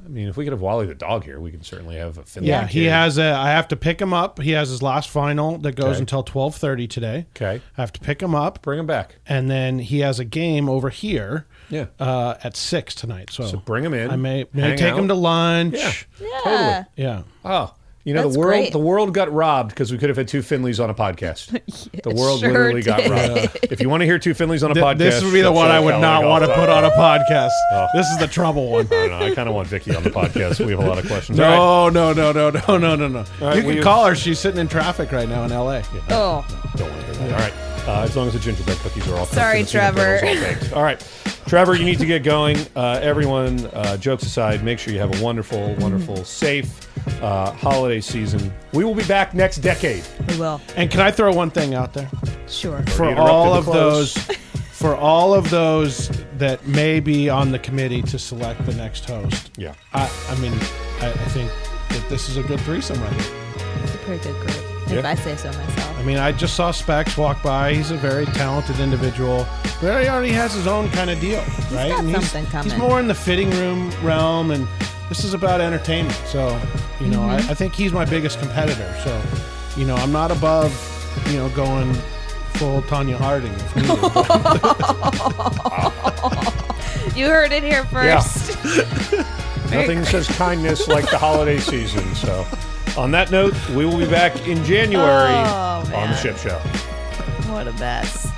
[SPEAKER 2] I mean, if we could have Wally the dog here, we can certainly have a Finley
[SPEAKER 3] Yeah, he
[SPEAKER 2] kid.
[SPEAKER 3] has a. I have to pick him up. He has his last final that goes
[SPEAKER 2] Okay.
[SPEAKER 3] until twelve thirty today.
[SPEAKER 2] Okay,
[SPEAKER 3] I have to pick him up,
[SPEAKER 2] bring him back.
[SPEAKER 3] and then he has a game over here.
[SPEAKER 2] Yeah.
[SPEAKER 3] Uh, at six tonight. So,
[SPEAKER 2] So bring him in.
[SPEAKER 3] I may may
[SPEAKER 2] hang
[SPEAKER 3] take him
[SPEAKER 2] out.
[SPEAKER 3] to lunch.
[SPEAKER 2] Yeah,
[SPEAKER 4] Yeah.
[SPEAKER 2] totally.
[SPEAKER 3] Yeah.
[SPEAKER 2] Oh, you know
[SPEAKER 4] That's
[SPEAKER 2] the world.
[SPEAKER 4] great.
[SPEAKER 2] The world got robbed because we could have had two Finleys on a podcast. the world
[SPEAKER 4] sure
[SPEAKER 2] literally got
[SPEAKER 4] did.
[SPEAKER 2] robbed. If you want to hear two Finleys on a
[SPEAKER 3] Th-
[SPEAKER 2] podcast,
[SPEAKER 3] this would be the
[SPEAKER 2] that's
[SPEAKER 3] one I would
[SPEAKER 2] hell
[SPEAKER 3] not want to
[SPEAKER 2] golf
[SPEAKER 3] put on a podcast.
[SPEAKER 2] Oh.
[SPEAKER 3] This is the trouble one.
[SPEAKER 2] I don't know. I kind of want Vicky on the podcast. We have a lot of questions. All right.
[SPEAKER 3] No, no, no, no, no, no, no, no.
[SPEAKER 2] right,
[SPEAKER 3] you can
[SPEAKER 2] we-
[SPEAKER 3] call her. She's sitting in traffic right now in L.A.
[SPEAKER 4] Oh,
[SPEAKER 2] Don't want to do that. All right. Uh, as long as the gingerbread cookies are all cooked
[SPEAKER 4] Sorry,
[SPEAKER 2] and the peanut
[SPEAKER 4] Trevor.
[SPEAKER 2] brittle is all baked. All right. Trevor, you need to get going. Uh, everyone, uh, jokes aside, make sure you have a wonderful, wonderful, safe uh, holiday season. We will be back next decade.
[SPEAKER 4] we will.
[SPEAKER 3] And can I throw one thing out there
[SPEAKER 4] Sure.
[SPEAKER 3] for all of
[SPEAKER 2] close.
[SPEAKER 3] those, for all of those that may be on the committee to select the next host?
[SPEAKER 2] Yeah.
[SPEAKER 3] I, I mean, I, I think that this is a good threesome right here.
[SPEAKER 4] It's a pretty good group, if I say so myself.
[SPEAKER 3] I mean, I just saw Specs walk by. He's a very talented individual, but he already has his own kind of deal, right?
[SPEAKER 4] got
[SPEAKER 3] and
[SPEAKER 4] something
[SPEAKER 3] he's,
[SPEAKER 4] coming.
[SPEAKER 3] he's more in the fitting room realm, and this is about entertainment. So, you know,
[SPEAKER 4] Mm-hmm.
[SPEAKER 3] I, I think he's my biggest competitor. So, you know, I'm not above, you know, going full Tonya Harding if
[SPEAKER 4] You heard it here
[SPEAKER 2] Yeah.
[SPEAKER 4] first.
[SPEAKER 2] Nothing says kindness like the holiday season. So, on that note, we will be back in January
[SPEAKER 4] Oh,
[SPEAKER 2] on the. Ship Show.
[SPEAKER 4] What a mess.